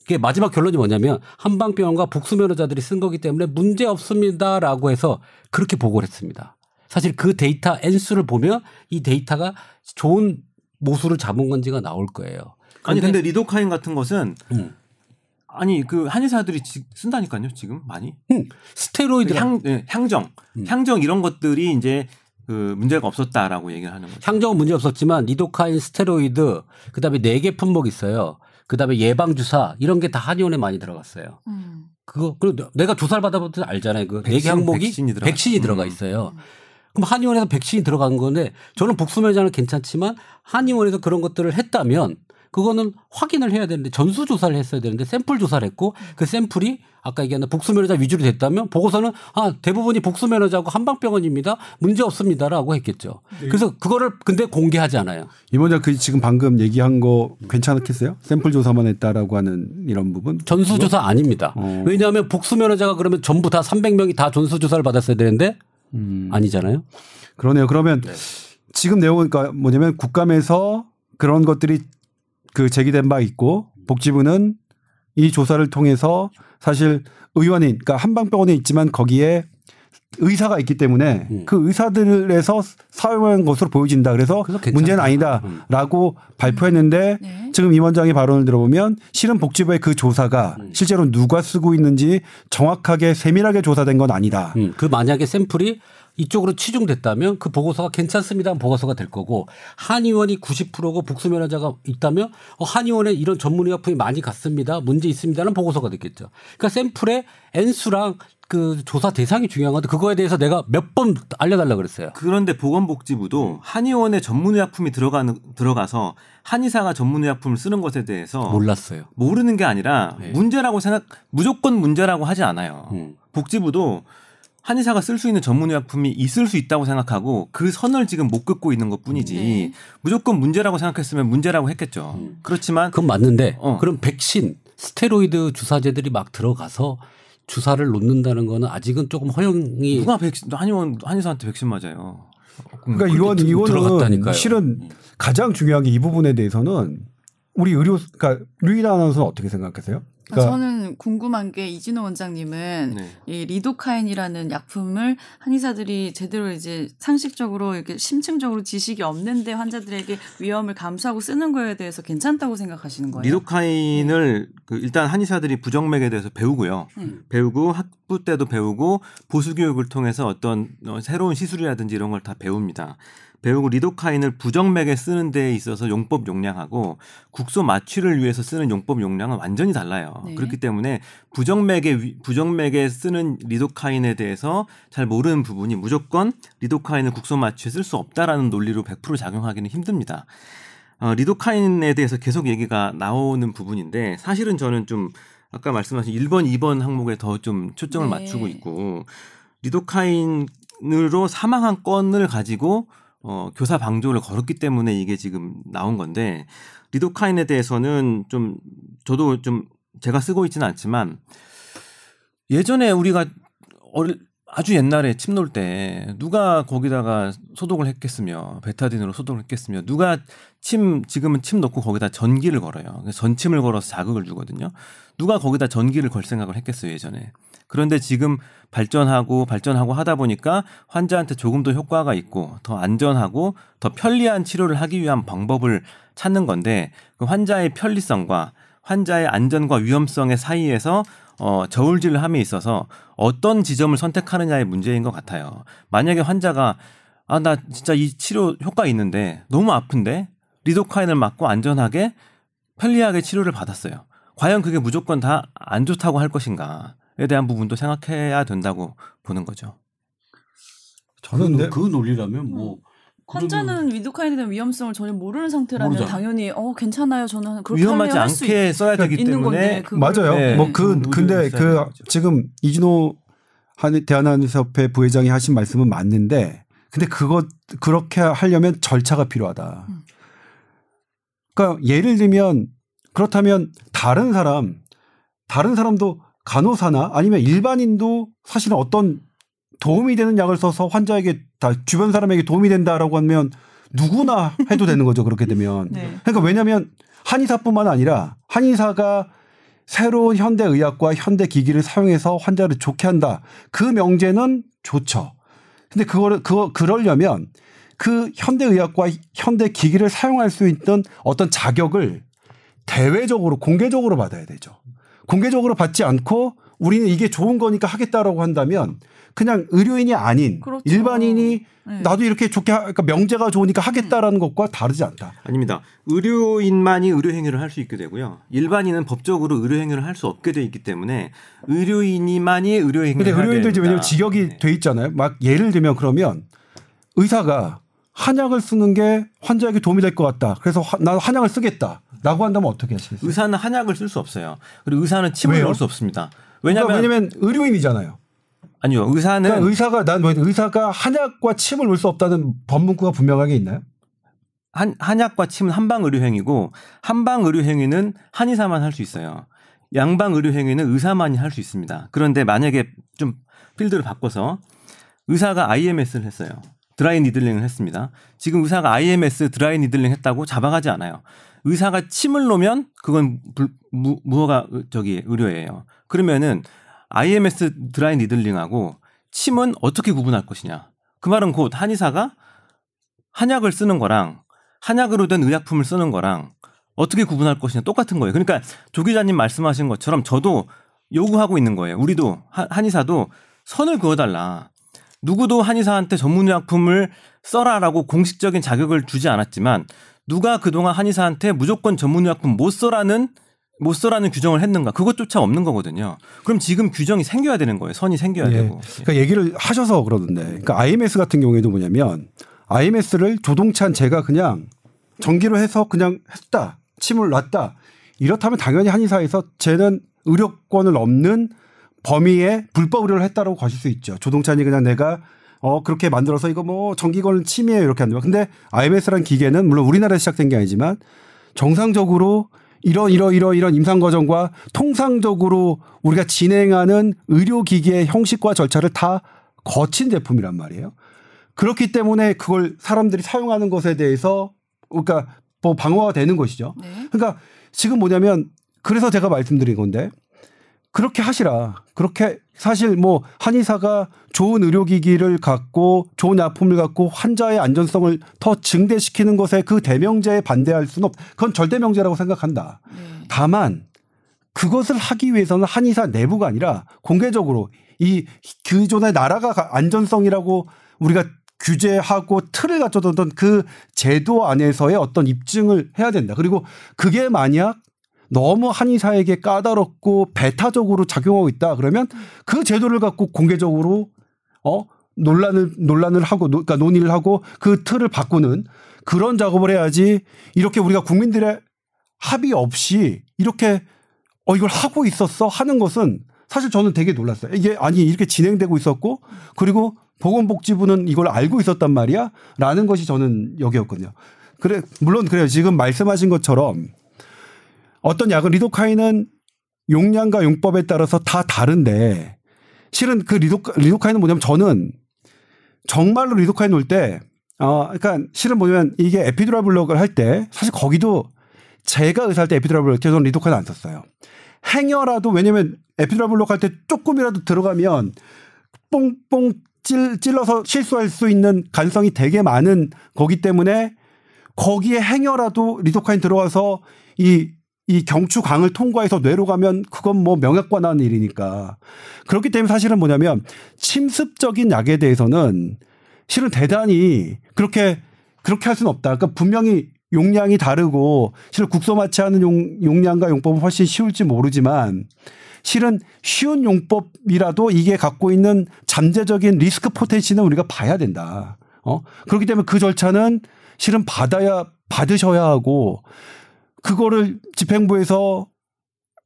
그게 마지막 결론이 뭐냐면 한방병원과 복수면허자들이 쓴 거기 때문에 문제 없습니다라고 해서 그렇게 보고를 했습니다. 사실 그 데이터 N수를 보면 이 데이터가 좋은 모수를 잡은 건지가 나올 거예요. 아니 근데 리도카인 같은 것은 음. 아니 그 한의사들이 지- 쓴다니까요 지금 많이 음, 스테로이드 향, 향 예, 향정 음. 향정 이런 것들이 이제 그 문제가 없었다라고 얘기를 하는 거죠. 향정은 문제 없었지만 리도카인, 스테로이드 그다음에 네 개 품목 있어요. 그다음에 예방 주사 이런 게 다 한의원에 많이 들어갔어요. 음. 그거 그리고 내가 주사를 받아볼 때 알잖아요. 그 네개 백신, 항목이 백신이 들어가- 백신이 음. 들어가 있어요. 그럼 한의원에서 백신이 들어간 건데 저는 복수면제는 괜찮지만 한의원에서 그런 것들을 했다면 그거는 확인을 해야 되는데 전수 조사를 했어야 되는데 샘플 조사를 했고 그 샘플이 아까 얘기한 복수 면허자 위주로 됐다면 보고서는 아 대부분이 복수 면허자고 한방병원입니다 문제 없습니다라고 했겠죠. 그래서 그거를 근데 공개하지 않아요. 임 원장 그 지금 방금 얘기한 거 괜찮겠어요? 샘플 조사만 했다라고 하는 이런 부분? 전수 조사 아닙니다. 어. 왜냐하면 복수 면허자가 그러면 전부 다 300명이 다 전수 조사를 받았어야 되는데 음. 아니잖아요. 그러네요. 그러면 지금 내용은 그러니까 뭐냐면 국감에서 그런 것들이 그 제기된 바 있고 복지부는 이 조사를 통해서 사실 의원인 그러니까 한방병원에 있지만 거기에 의사가 있기 때문에 음. 그 의사들에서 사용한 것으로 보여진다. 그래서. 문제는 음. 아니다라고 발표했는데 네. 지금 임 원장의 발언을 들어보면 실은 복지부의 그 조사가 음. 실제로 누가 쓰고 있는지 정확하게 세밀하게 조사된 건 아니다. 음, 그 만약에 샘플이 이쪽으로 치중됐다면 그 보고서가 괜찮습니다 보고서가 될 거고 한의원이 90%고 복수면허자가 있다면 어, 한의원에 이런 전문의약품이 많이 갔습니다 문제 있습니다는 보고서가 됐겠죠. 그러니까 샘플의 N수랑 그 조사 대상이 중요한 건데 그거에 대해서 내가 몇 번 알려달라 그랬어요. 그런데 보건복지부도 한의원에 전문의약품이 들어가는 들어가서 한의사가 전문의약품을 쓰는 것에 대해서 몰랐어요. 모르는 게 아니라 네. 문제라고 생각 무조건 문제라고 하지 않아요. 음. 복지부도 한의사가 쓸 수 있는 전문의약품이 있을 수 있다고 생각하고 그 선을 지금 못 긋고 있는 것 뿐이지 네. 무조건 문제라고 생각했으면 문제라고 했겠죠. 음. 그렇지만 그건 맞는데 어. 그럼 백신 스테로이드 주사제들이 막 들어가서 주사를 놓는다는 거는 아직은 조금 허용이 누가 백신 한의원 한의사한테 백신 맞아요. 그러니까 이원 들어갔다니까요. 실은 가장 중요한 게 이 부분에 대해서는 우리 의료 그러니까 류이다 아나운서는 어떻게 생각하세요? 아, 그러니까 저는 궁금한 게 이진호 원장님은 네. 이 리도카인이라는 약품을 한의사들이 제대로 이제 상식적으로 이렇게 심층적으로 지식이 없는데 환자들에게 위험을 감수하고 쓰는 거에 대해서 괜찮다고 생각하시는 거예요? 리도카인을 그 일단 한의사들이 부정맥에 대해서 배우고요. 음. 배우고 학부 때도 배우고 보수 교육을 통해서 어떤 어, 새로운 시술이라든지 이런 걸 다 배웁니다. 배우고 리도카인을 부정맥에 쓰는 데 있어서 용법 용량하고 국소 마취를 위해서 쓰는 용법 용량은 완전히 달라요. 네. 그렇기 때문에 부정맥에 위- 부정맥에 쓰는 리도카인에 대해서 잘 모르는 부분이 무조건 리도카인을 국소 마취에 쓸 수 없다라는 논리로 100% 작용하기는 힘듭니다. 어, 리도카인에 대해서 계속 얘기가 나오는 부분인데 사실은 저는 좀 아까 말씀하신 1번, 2번 항목에 더 좀 초점을 네. 맞추고 있고 리도카인으로 사망한 건을 가지고 어, 교사 방조를 걸었기 때문에 이게 지금 나온 건데 리도카인에 대해서는 좀 저도 좀 제가 쓰고 있지는 않지만 예전에 우리가 어릴 아주 옛날에 침 놓을 때 누가 거기다가 소독을 했겠으며 베타딘으로 소독을 했겠으며 누가 침 지금은 침 넣고 거기다 전기를 걸어요. 전침을 걸어서 자극을 주거든요. 누가 거기다 전기를 걸 생각을 했겠어요 예전에. 그런데 지금 발전하고 발전하고 하다 보니까 환자한테 조금 더 효과가 있고 더 안전하고 더 편리한 치료를 하기 위한 방법을 찾는 건데 그 환자의 편리성과 환자의 안전과 위험성의 사이에서 어, 저울질을 함에 있어서 어떤 지점을 선택하느냐의 문제인 것 같아요. 만약에 환자가 아, 나 진짜 이 치료 효과 있는데 너무 아픈데 리도카인을 맞고 안전하게 편리하게 치료를 받았어요. 과연 그게 무조건 다 안 좋다고 할 것인가에 대한 부분도 생각해야 된다고 보는 거죠. 저는 근데 그 논리라면 뭐 환자는 리도카인에 대한 위험성을 전혀 모르는 상태라면 모르잖아. 당연히 어 괜찮아요. 저는 그렇게 위험하지 하려 할수 않게 써야 되기 있는 때문에 건데 맞아요. 네. 뭐그 음, 근데 그. 지금 이진호 한 대한한의사협회 부회장이 하신 말씀은 맞는데 근데 그것 그렇게 하려면 절차가 필요하다. 음. 그러니까 예를 들면 그렇다면 다른 사람 다른 사람도 간호사나 아니면 일반인도 사실은 어떤 도움이 되는 약을 써서 환자에게 다 주변 사람에게 도움이 된다라고 하면 누구나 해도 되는 거죠. 그렇게 되면. [laughs] 네. 그러니까 왜냐하면 한의사뿐만 아니라 한의사가 새로운 현대 의학과 현대 기기를 사용해서 환자를 좋게 한다. 그 명제는 좋죠. 근데 그거를 그거 그러려면 그 현대 의학과 현대 기기를 사용할 수 있던 어떤 자격을 대외적으로 공개적으로 받아야 되죠. 공개적으로 받지 않고 우리는 이게 좋은 거니까 하겠다라고 한다면 그냥 의료인이 아닌 그렇죠. 일반인이 네. 나도 이렇게 좋게 하, 그러니까 명제가 좋으니까 하겠다라는 것과 다르지 않다. 아닙니다. 의료인만이 의료 행위를 할 수 있게 되고요. 일반인은 법적으로 의료 행위를 할 수 없게 돼 있기 때문에 의료인이만이 의료 행위를 근데 이제 됩니다. 왜냐면 직역이 네. 돼 있잖아요. 막 예를 들면 그러면 의사가 한약을 쓰는 게 환자에게 도움이 될 것 같다. 그래서 화- 난 한약을 쓰겠다 라고 한다면 어떻게 하시겠어요? 의사는 한약을 쓸 수 없어요. 그리고 의사는 침을 왜요? 넣을 수 없습니다. 그러니까 왜냐하면 왜냐면 의료인이잖아요. 아니요 의사는 그러니까 의사가 난 왜- 의사가 한약과 침을 놓을 수 없다는 법문구가 분명하게 있나요? 한, 한약과 침은 한방 의료 행위고 한방 의료 행위는 한의사만 할 수 있어요. 양방 의료 행위는 의사만이 할 수 있습니다. 그런데 만약에 좀 필드를 바꿔서 의사가 IMS를 했어요. dry needling을 했습니다. 지금 의사가 IMS dry needling 했다고 잡아가지 않아요. 의사가 침을 놓으면 그건 불, 무, 무허가 의- 저기 의료예요. 그러면은 IMS dry needling하고 침은 어떻게 구분할 것이냐? 그 말은 곧 한의사가 한약을 쓰는 거랑 한약으로 된 의약품을 쓰는 거랑 어떻게 구분할 것이냐 똑같은 거예요. 그러니까 조 기자님 말씀하신 것처럼 저도 요구하고 있는 거예요. 우리도 한- 한의사도 선을 그어달라. 누구도 한의사한테 전문의약품을 써라라고 공식적인 자격을 주지 않았지만 누가 그동안 한의사한테 무조건 전문의약품 못 써라는 못 써라는 규정을 했는가? 그것조차 없는 거거든요. 그럼 지금 규정이 생겨야 되는 거예요. 선이 생겨야 예. 되고. 그러니까 얘기를 하셔서 그러던데. 그러니까 IMS 같은 경우에도 뭐냐면 IMS를 조동찬 제가 그냥 전기로 해서 그냥 했다. 침을 놨다. 이렇다면 당연히 한의사에서 쟤는 의료권을 없는 범위에 불법 의료를 했다라고 가실 수 있죠. 조동찬이 그냥 내가 어 그렇게 만들어서 이거 뭐 전기권은 침이에요 이렇게 한다면 근데 IMS라는 기계는 물론 우리나라에서 시작된 게 아니지만 정상적으로 이런 이런 이런 이런 임상 과정과 통상적으로 우리가 진행하는 의료 기계의 형식과 절차를 다 거친 제품이란 말이에요. 그렇기 때문에 그걸 사람들이 사용하는 것에 대해서 그러니까 뭐 방어가 되는 것이죠. 네. 그러니까 지금 뭐냐면 그래서 제가 말씀드린 건데 그렇게 하시라. 그렇게 사실 뭐 한의사가 좋은 의료기기를 갖고 좋은 약품을 갖고 환자의 안전성을 더 증대시키는 것에 그 대명제에 반대할 수는 없. 그건 절대명제라고 생각한다. 네. 다만 그것을 하기 위해서는 한의사 내부가 아니라 공개적으로 이 기존의 나라가 가- 안전성이라고 우리가 규제하고 틀을 갖춰뒀던 그 제도 안에서의 어떤 입증을 해야 된다. 그리고 그게 만약 너무 한의사에게 까다롭고 배타적으로 작용하고 있다. 그러면 그 제도를 갖고 공개적으로 어 논란을 논란을 하고 노- 그러니까 논의를 하고 그 틀을 바꾸는 그런 작업을 해야지 이렇게 우리가 국민들의 합의 없이 이렇게 어 이걸 하고 있었어 하는 것은 사실 저는 되게 놀랐어요. 이게 아니 이렇게 진행되고 있었고 그리고 보건복지부는 이걸 알고 있었단 말이야 라는 것이 저는 여기였거든요. 그래 물론 그래요. 지금 말씀하신 것처럼 어떤 약은 리도카인은 용량과 용법에 따라서 다 다른데 실은 그 리도, 리도카인은 뭐냐면 저는 정말로 리도카인 놓을 때 어, 그러니까 실은 뭐냐면 이게 에피드랄 블록을 할 때 사실 거기도 제가 의사할 때 에피드랄 블록 저는 리도카인 안 썼어요. 행여라도 왜냐면 에피드랄 블록 할 때 조금이라도 들어가면 뽕뽕 찔, 찔러서 실수할 수 있는 가능성이 되게 많은 거기 때문에 거기에 행여라도 리도카인 들어가서 이, 이 경추강을 통과해서 뇌로 가면 그건 뭐 나는 일이니까. 그렇기 때문에 사실은 뭐냐면 침습적인 약에 대해서는 실은 대단히 그렇게 그렇게 할 수는 없다. 그러니까 분명히 용량이 다르고 실은 국소 마취하는 용, 용량과 용법은 훨씬 쉬울지 모르지만 실은 쉬운 용법이라도 이게 갖고 있는 잠재적인 리스크 포텐시는 우리가 봐야 된다. 어? 그렇기 때문에 그 절차는 실은 받아야 받으셔야 하고 그거를 집행부에서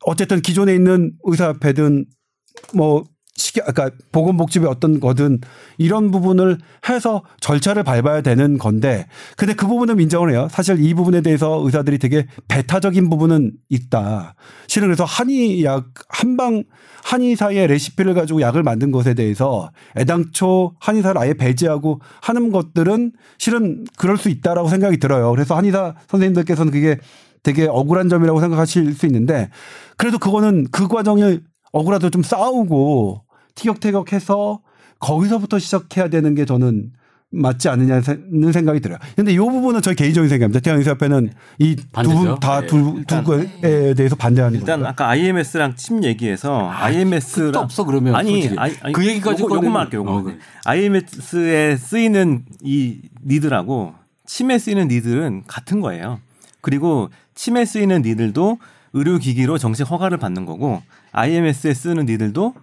어쨌든 기존에 있는 의사협회든 뭐 시기 아까 보건복지부의 어떤 거든 이런 부분을 해서 절차를 밟아야 되는 건데 근데 그 부분은 인정을 해요. 사실 이 부분에 대해서 의사들이 되게 배타적인 부분은 있다. 실은 그래서 한의약 한방 한의사의 레시피를 가지고 약을 만든 것에 대해서 애당초 한의사를 아예 배제하고 하는 것들은 실은 그럴 수 있다라고 생각이 들어요. 그래서 한의사 선생님들께서는 그게 되게 억울한 점이라고 생각하실 수 있는데 그래도 그거는 그 과정을 억울하도 좀 싸우고 티격태격해서 거기서부터 시작해야 되는 게 저는 맞지 않느냐는 생각이 들어요. 근데 이 부분은 저희 개인적인 생각입니다. 태양의사협회는 이 두. 분다 네. 두 두에 대해서 반대하는 일단 거예요. 아까 IMS랑 침 얘기해서 끝도 IMS랑 없어 그러면 아니. 아니, 아니 그 얘기까지 요거, 요것만 할게요. 요것만. 어, 그래. IMS에 쓰이는 이 니들하고 침에 쓰이는 니들은 같은 거예요. 그리고 침에 쓰이는 니들도 의료기기로 정식 허가를 받는 거고 IMS에 쓰는 니들도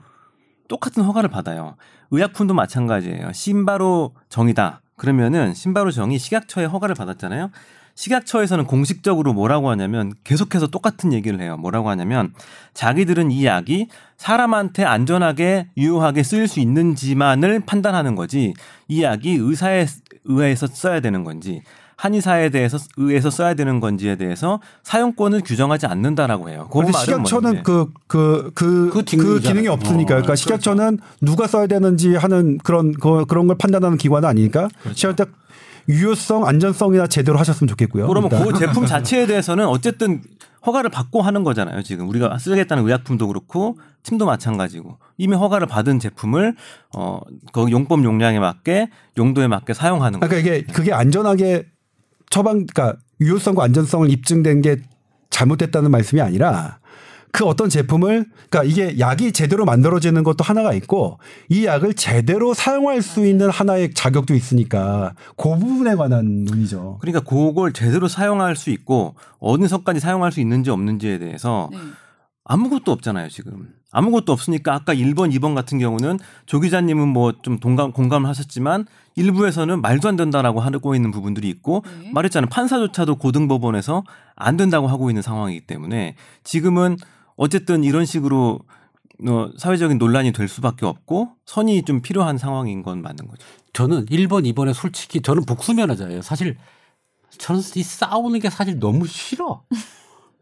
똑같은 허가를 받아요. 의약품도 마찬가지예요. 신바로 정이다. 그러면은 신바로 정이 식약처에 허가를 받았잖아요. 식약처에서는 공식적으로 뭐라고 하냐면 계속해서 똑같은 얘기를 해요. 뭐라고 하냐면 자기들은 이 약이 사람한테 안전하게 유효하게 쓰일 수 있는지만을 판단하는 거지 이 약이 의사에 의해서 써야 되는 건지 한의사에 대해서 의해서 써야 되는 건지에 대해서 사용권을 규정하지 않는다라고 해요. 그 말은 식약처는 뭐냐면 그그 그 그그 직능이잖아요. 기능이 없으니까. 어, 그러니까 식약처는 누가 써야 되는지 하는 그런 그, 그런 걸 판단하는 기관은 아니니까 식약처 유효성, 안전성이나 제대로 하셨으면 좋겠고요. 그러면 일단. 그 제품 자체에 대해서는 어쨌든 허가를 받고 하는 거잖아요. 지금 우리가 쓰겠다는 의약품도 그렇고 침도 마찬가지고 이미 허가를 받은 제품을 어그 용법 용량에 맞게 용도에 맞게 사용하는 거. 그러니까 이게 그게 안전하게 처방, 그러니까 유효성과 안전성을 입증된 게 잘못됐다는 말씀이 아니라 그 어떤 제품을, 그러니까 이게 약이 제대로 만들어지는 것도 하나가 있고 이 약을 제대로 사용할 수 있는 하나의 자격도 있으니까 그 부분에 관한 논의죠. 그러니까 그걸 제대로 사용할 수 있고 어느 선까지 사용할 수 있는지 없는지에 대해서 네. 아무것도 없잖아요, 지금. 아무것도 없으니까 아까 1번, 2번 같은 경우는 조 기자님은 뭐 좀 동감, 공감을 하셨지만 일부에서는 말도 안 된다라고 하고 있는 부분들이 있고 네. 말했잖아요. 판사조차도 고등법원에서 안 된다고 하고 있는 상황이기 때문에 지금은 어쨌든 이런 식으로 어, 사회적인 논란이 될 수밖에 없고 선이 좀 필요한 상황인 건 맞는 거죠. 저는 1번, 2번에 솔직히 저는 복수면허자예요. 사실 저는 이 싸우는 게 사실 너무 싫어.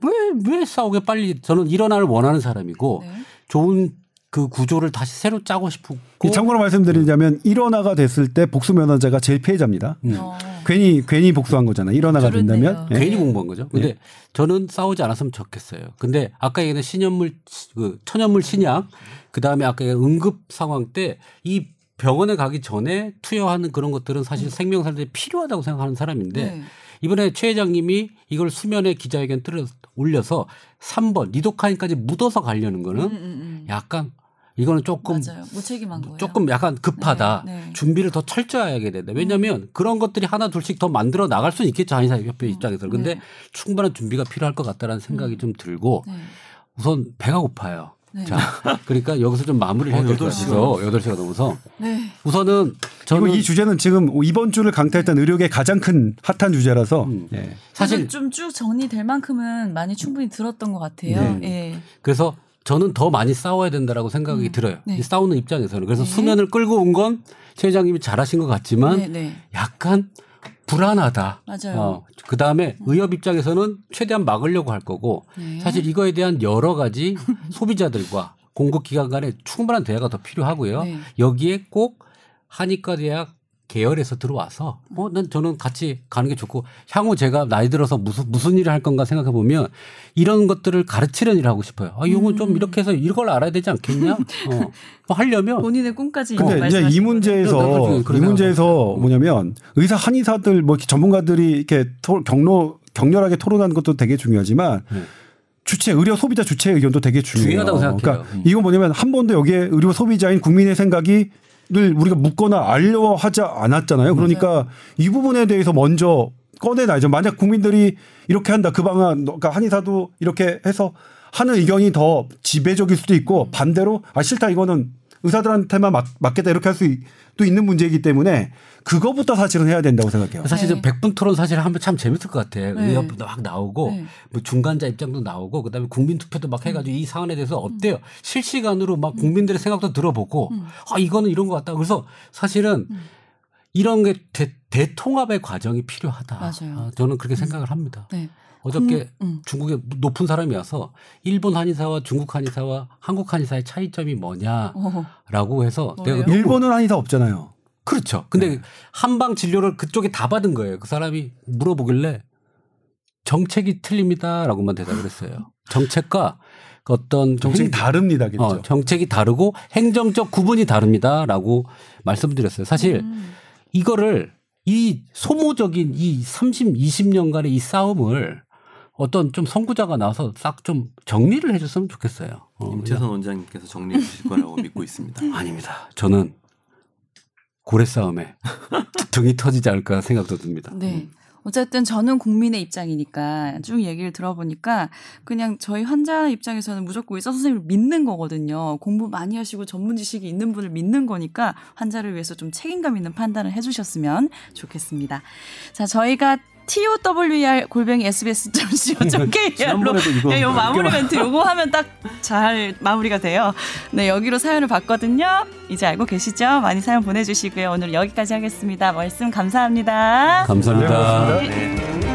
왜, 왜 싸우게 빨리 저는 일어나를 원하는 사람이고 네. 좋은 그 구조를 다시 새로 짜고 싶고 이 참고로 말씀드리자면 일원화가 됐을 때 복수 면허자가 제일 피해자입니다. 음. 어. 괜히 괜히 복수한 거잖아요. 그렇네요. 된다면. 예. 괜히 공부한 거죠. 근데 저는 싸우지 않았으면 좋겠어요. 근데 아까 얘기한 신현물 그 천연물 신약 그다음에 아까 얘기한 응급 상황 때 이 병원에 가기 전에 투여하는 그런 것들은 사실 생명살들이 필요하다고 생각하는 사람인데 네. 이번에 최 회장님이 이걸 수면에 기자회견 틀어 올려서 3번 리도카인까지 묻어서 가려는 거는 음, 음, 음. 약간 이거는 조금 맞아요. 무책임한 거예요. 조금 약간 급하다. 네, 네. 준비를 더 철저하게 해야 된다. 왜냐하면 그런 것들이 하나 둘씩 더 만들어 나갈 수는 있겠죠. 한의사협회 입장에서. 근데 네. 충분한 준비가 필요할 것 같다라는 생각이 좀 들고 네. 우선 배가 고파요. 네. 자, 그러니까 여기서 좀 마무리를 해야 될것 어, 8시가 같아서 8시가 넘어서 네. 우선은 저는 이 주제는 지금 이번 주를 강타했던 의료계 가장 큰 핫한 주제라서 음. 예. 사실 좀 쭉 정리될 만큼은 많이 충분히 들었던 것 같아요. 네. 예. 그래서 저는 더 많이 싸워야 된다라고 생각이 음, 들어요. 네. 이 싸우는 입장에서는. 그래서 네. 수면을 끌고 온 건 최 회장님이 잘하신 것 같지만 네, 네. 약간 불안하다. 맞아요. 어, 그 다음에 의협 입장에서는 최대한 막으려고 할 거고 네. 사실 이거에 대한 여러 가지 [laughs] 소비자들과 공급 기관 간의 충분한 대화가 더 필요하고요. 네. 여기에 꼭 한의과 대학 계열에서 들어와서 뭐 난 저는 같이 가는 게 좋고 향후 제가 나이 들어서 무슨 무슨 일을 할 건가 생각해 보면 이런 것들을 가르치는 일을 하고 싶어요. 아, 이건 좀 음. 이렇게 해서 이걸 알아야 되지 않겠냐? 어. 뭐 하려면 본인의 꿈까지 근데 이제 이. 문제에서 그런 이 생각 문제에서 뭐냐면 의사 한의사들 뭐 전문가들이 이렇게 토, 경로 격렬하게 토론하는 것도 되게 중요하지만 네. 주체 의료 소비자 주체 의견도 되게 중요해요. 중요하다고 생각해요. 그러니까 음. 이건 뭐냐면 한 번도 여기에 의료 소비자인 국민의 생각이 늘 우리가 묻거나 알려 하지 않았잖아요. 그러니까 이 부분에 대해서 먼저 꺼내놔야죠. 만약 국민들이 이렇게 한다 그 방안, 그러니까 한의사도 이렇게 해서 하는 의견이 더 지배적일 수도 있고 반대로 아 싫다 이거는 의사들한테만 맞, 맞겠다 이렇게 할 수도 있는 문제이기 때문에 그거부터 사실은 해야 된다고 생각해요. 사실 네. 저 백분 토론 사실 하면 참 재밌을 것 같아. 네. 의협도 막 나오고 네. 뭐 중간자 입장도 나오고 그다음에 국민 투표도 막 해가지고 이 사안에 대해서 어때요? 실시간으로 막 국민들의 생각도 들어보고 음. 아 이거는 이런 것 같다. 그래서 사실은 음. 이런 게 대, 대통합의 과정이 필요하다. 맞아요. 아, 저는 그렇게 생각을 합니다. 네. 어저께 음, 음. 중국에 높은 사람이 와서 일본 한의사와 중국 한의사와 한국 한의사의 차이점이 뭐냐라고 어. 해서 뭐예요? 내가 일본은 한의사 없잖아요. 그렇죠. 근데 네. 한방 진료를 그쪽에 다 받은 거예요. 그 사람이 물어보길래 정책이 틀립니다라고만 대답을 했어요. 정책과 그 어떤 정책이 행- 다릅니다. 그죠? 어, 정책이 다르고 행정적 구분이 다릅니다라고 말씀드렸어요. 사실 음. 이거를 이 소모적인 이 30, 20년간의 이 싸움을 어떤 좀 선구자가 나와서 싹 좀 정리를 해줬으면 좋겠어요. 어, 임채선 원장님께서 정리해 주실 거라고 [laughs] 믿고 있습니다. 아닙니다. 저는 고래 싸움에 [laughs] 등이 터지지 않을까 생각도 듭니다. 네. 어쨌든 저는 국민의 입장이니까 쭉 얘기를 들어보니까 그냥 저희 환자 입장에서는 무조건 의사 선생님을 믿는 거거든요. 공부 많이 하시고 전문 지식이 있는 분을 믿는 거니까 환자를 위해서 좀 책임감 있는 판단을 해주셨으면 좋겠습니다. 자, 저희가 TOWR 골뱅이 SBS.co.kr로 이거 네, 요 마무리 멘트 요거 하면 딱 잘 마무리가 돼요. 네, 여기로 사연을 받거든요. 이제 알고 계시죠? 많이 사연 보내주시고요. 오늘 여기까지 하겠습니다. 말씀 감사합니다. 감사합니다. 네, 네.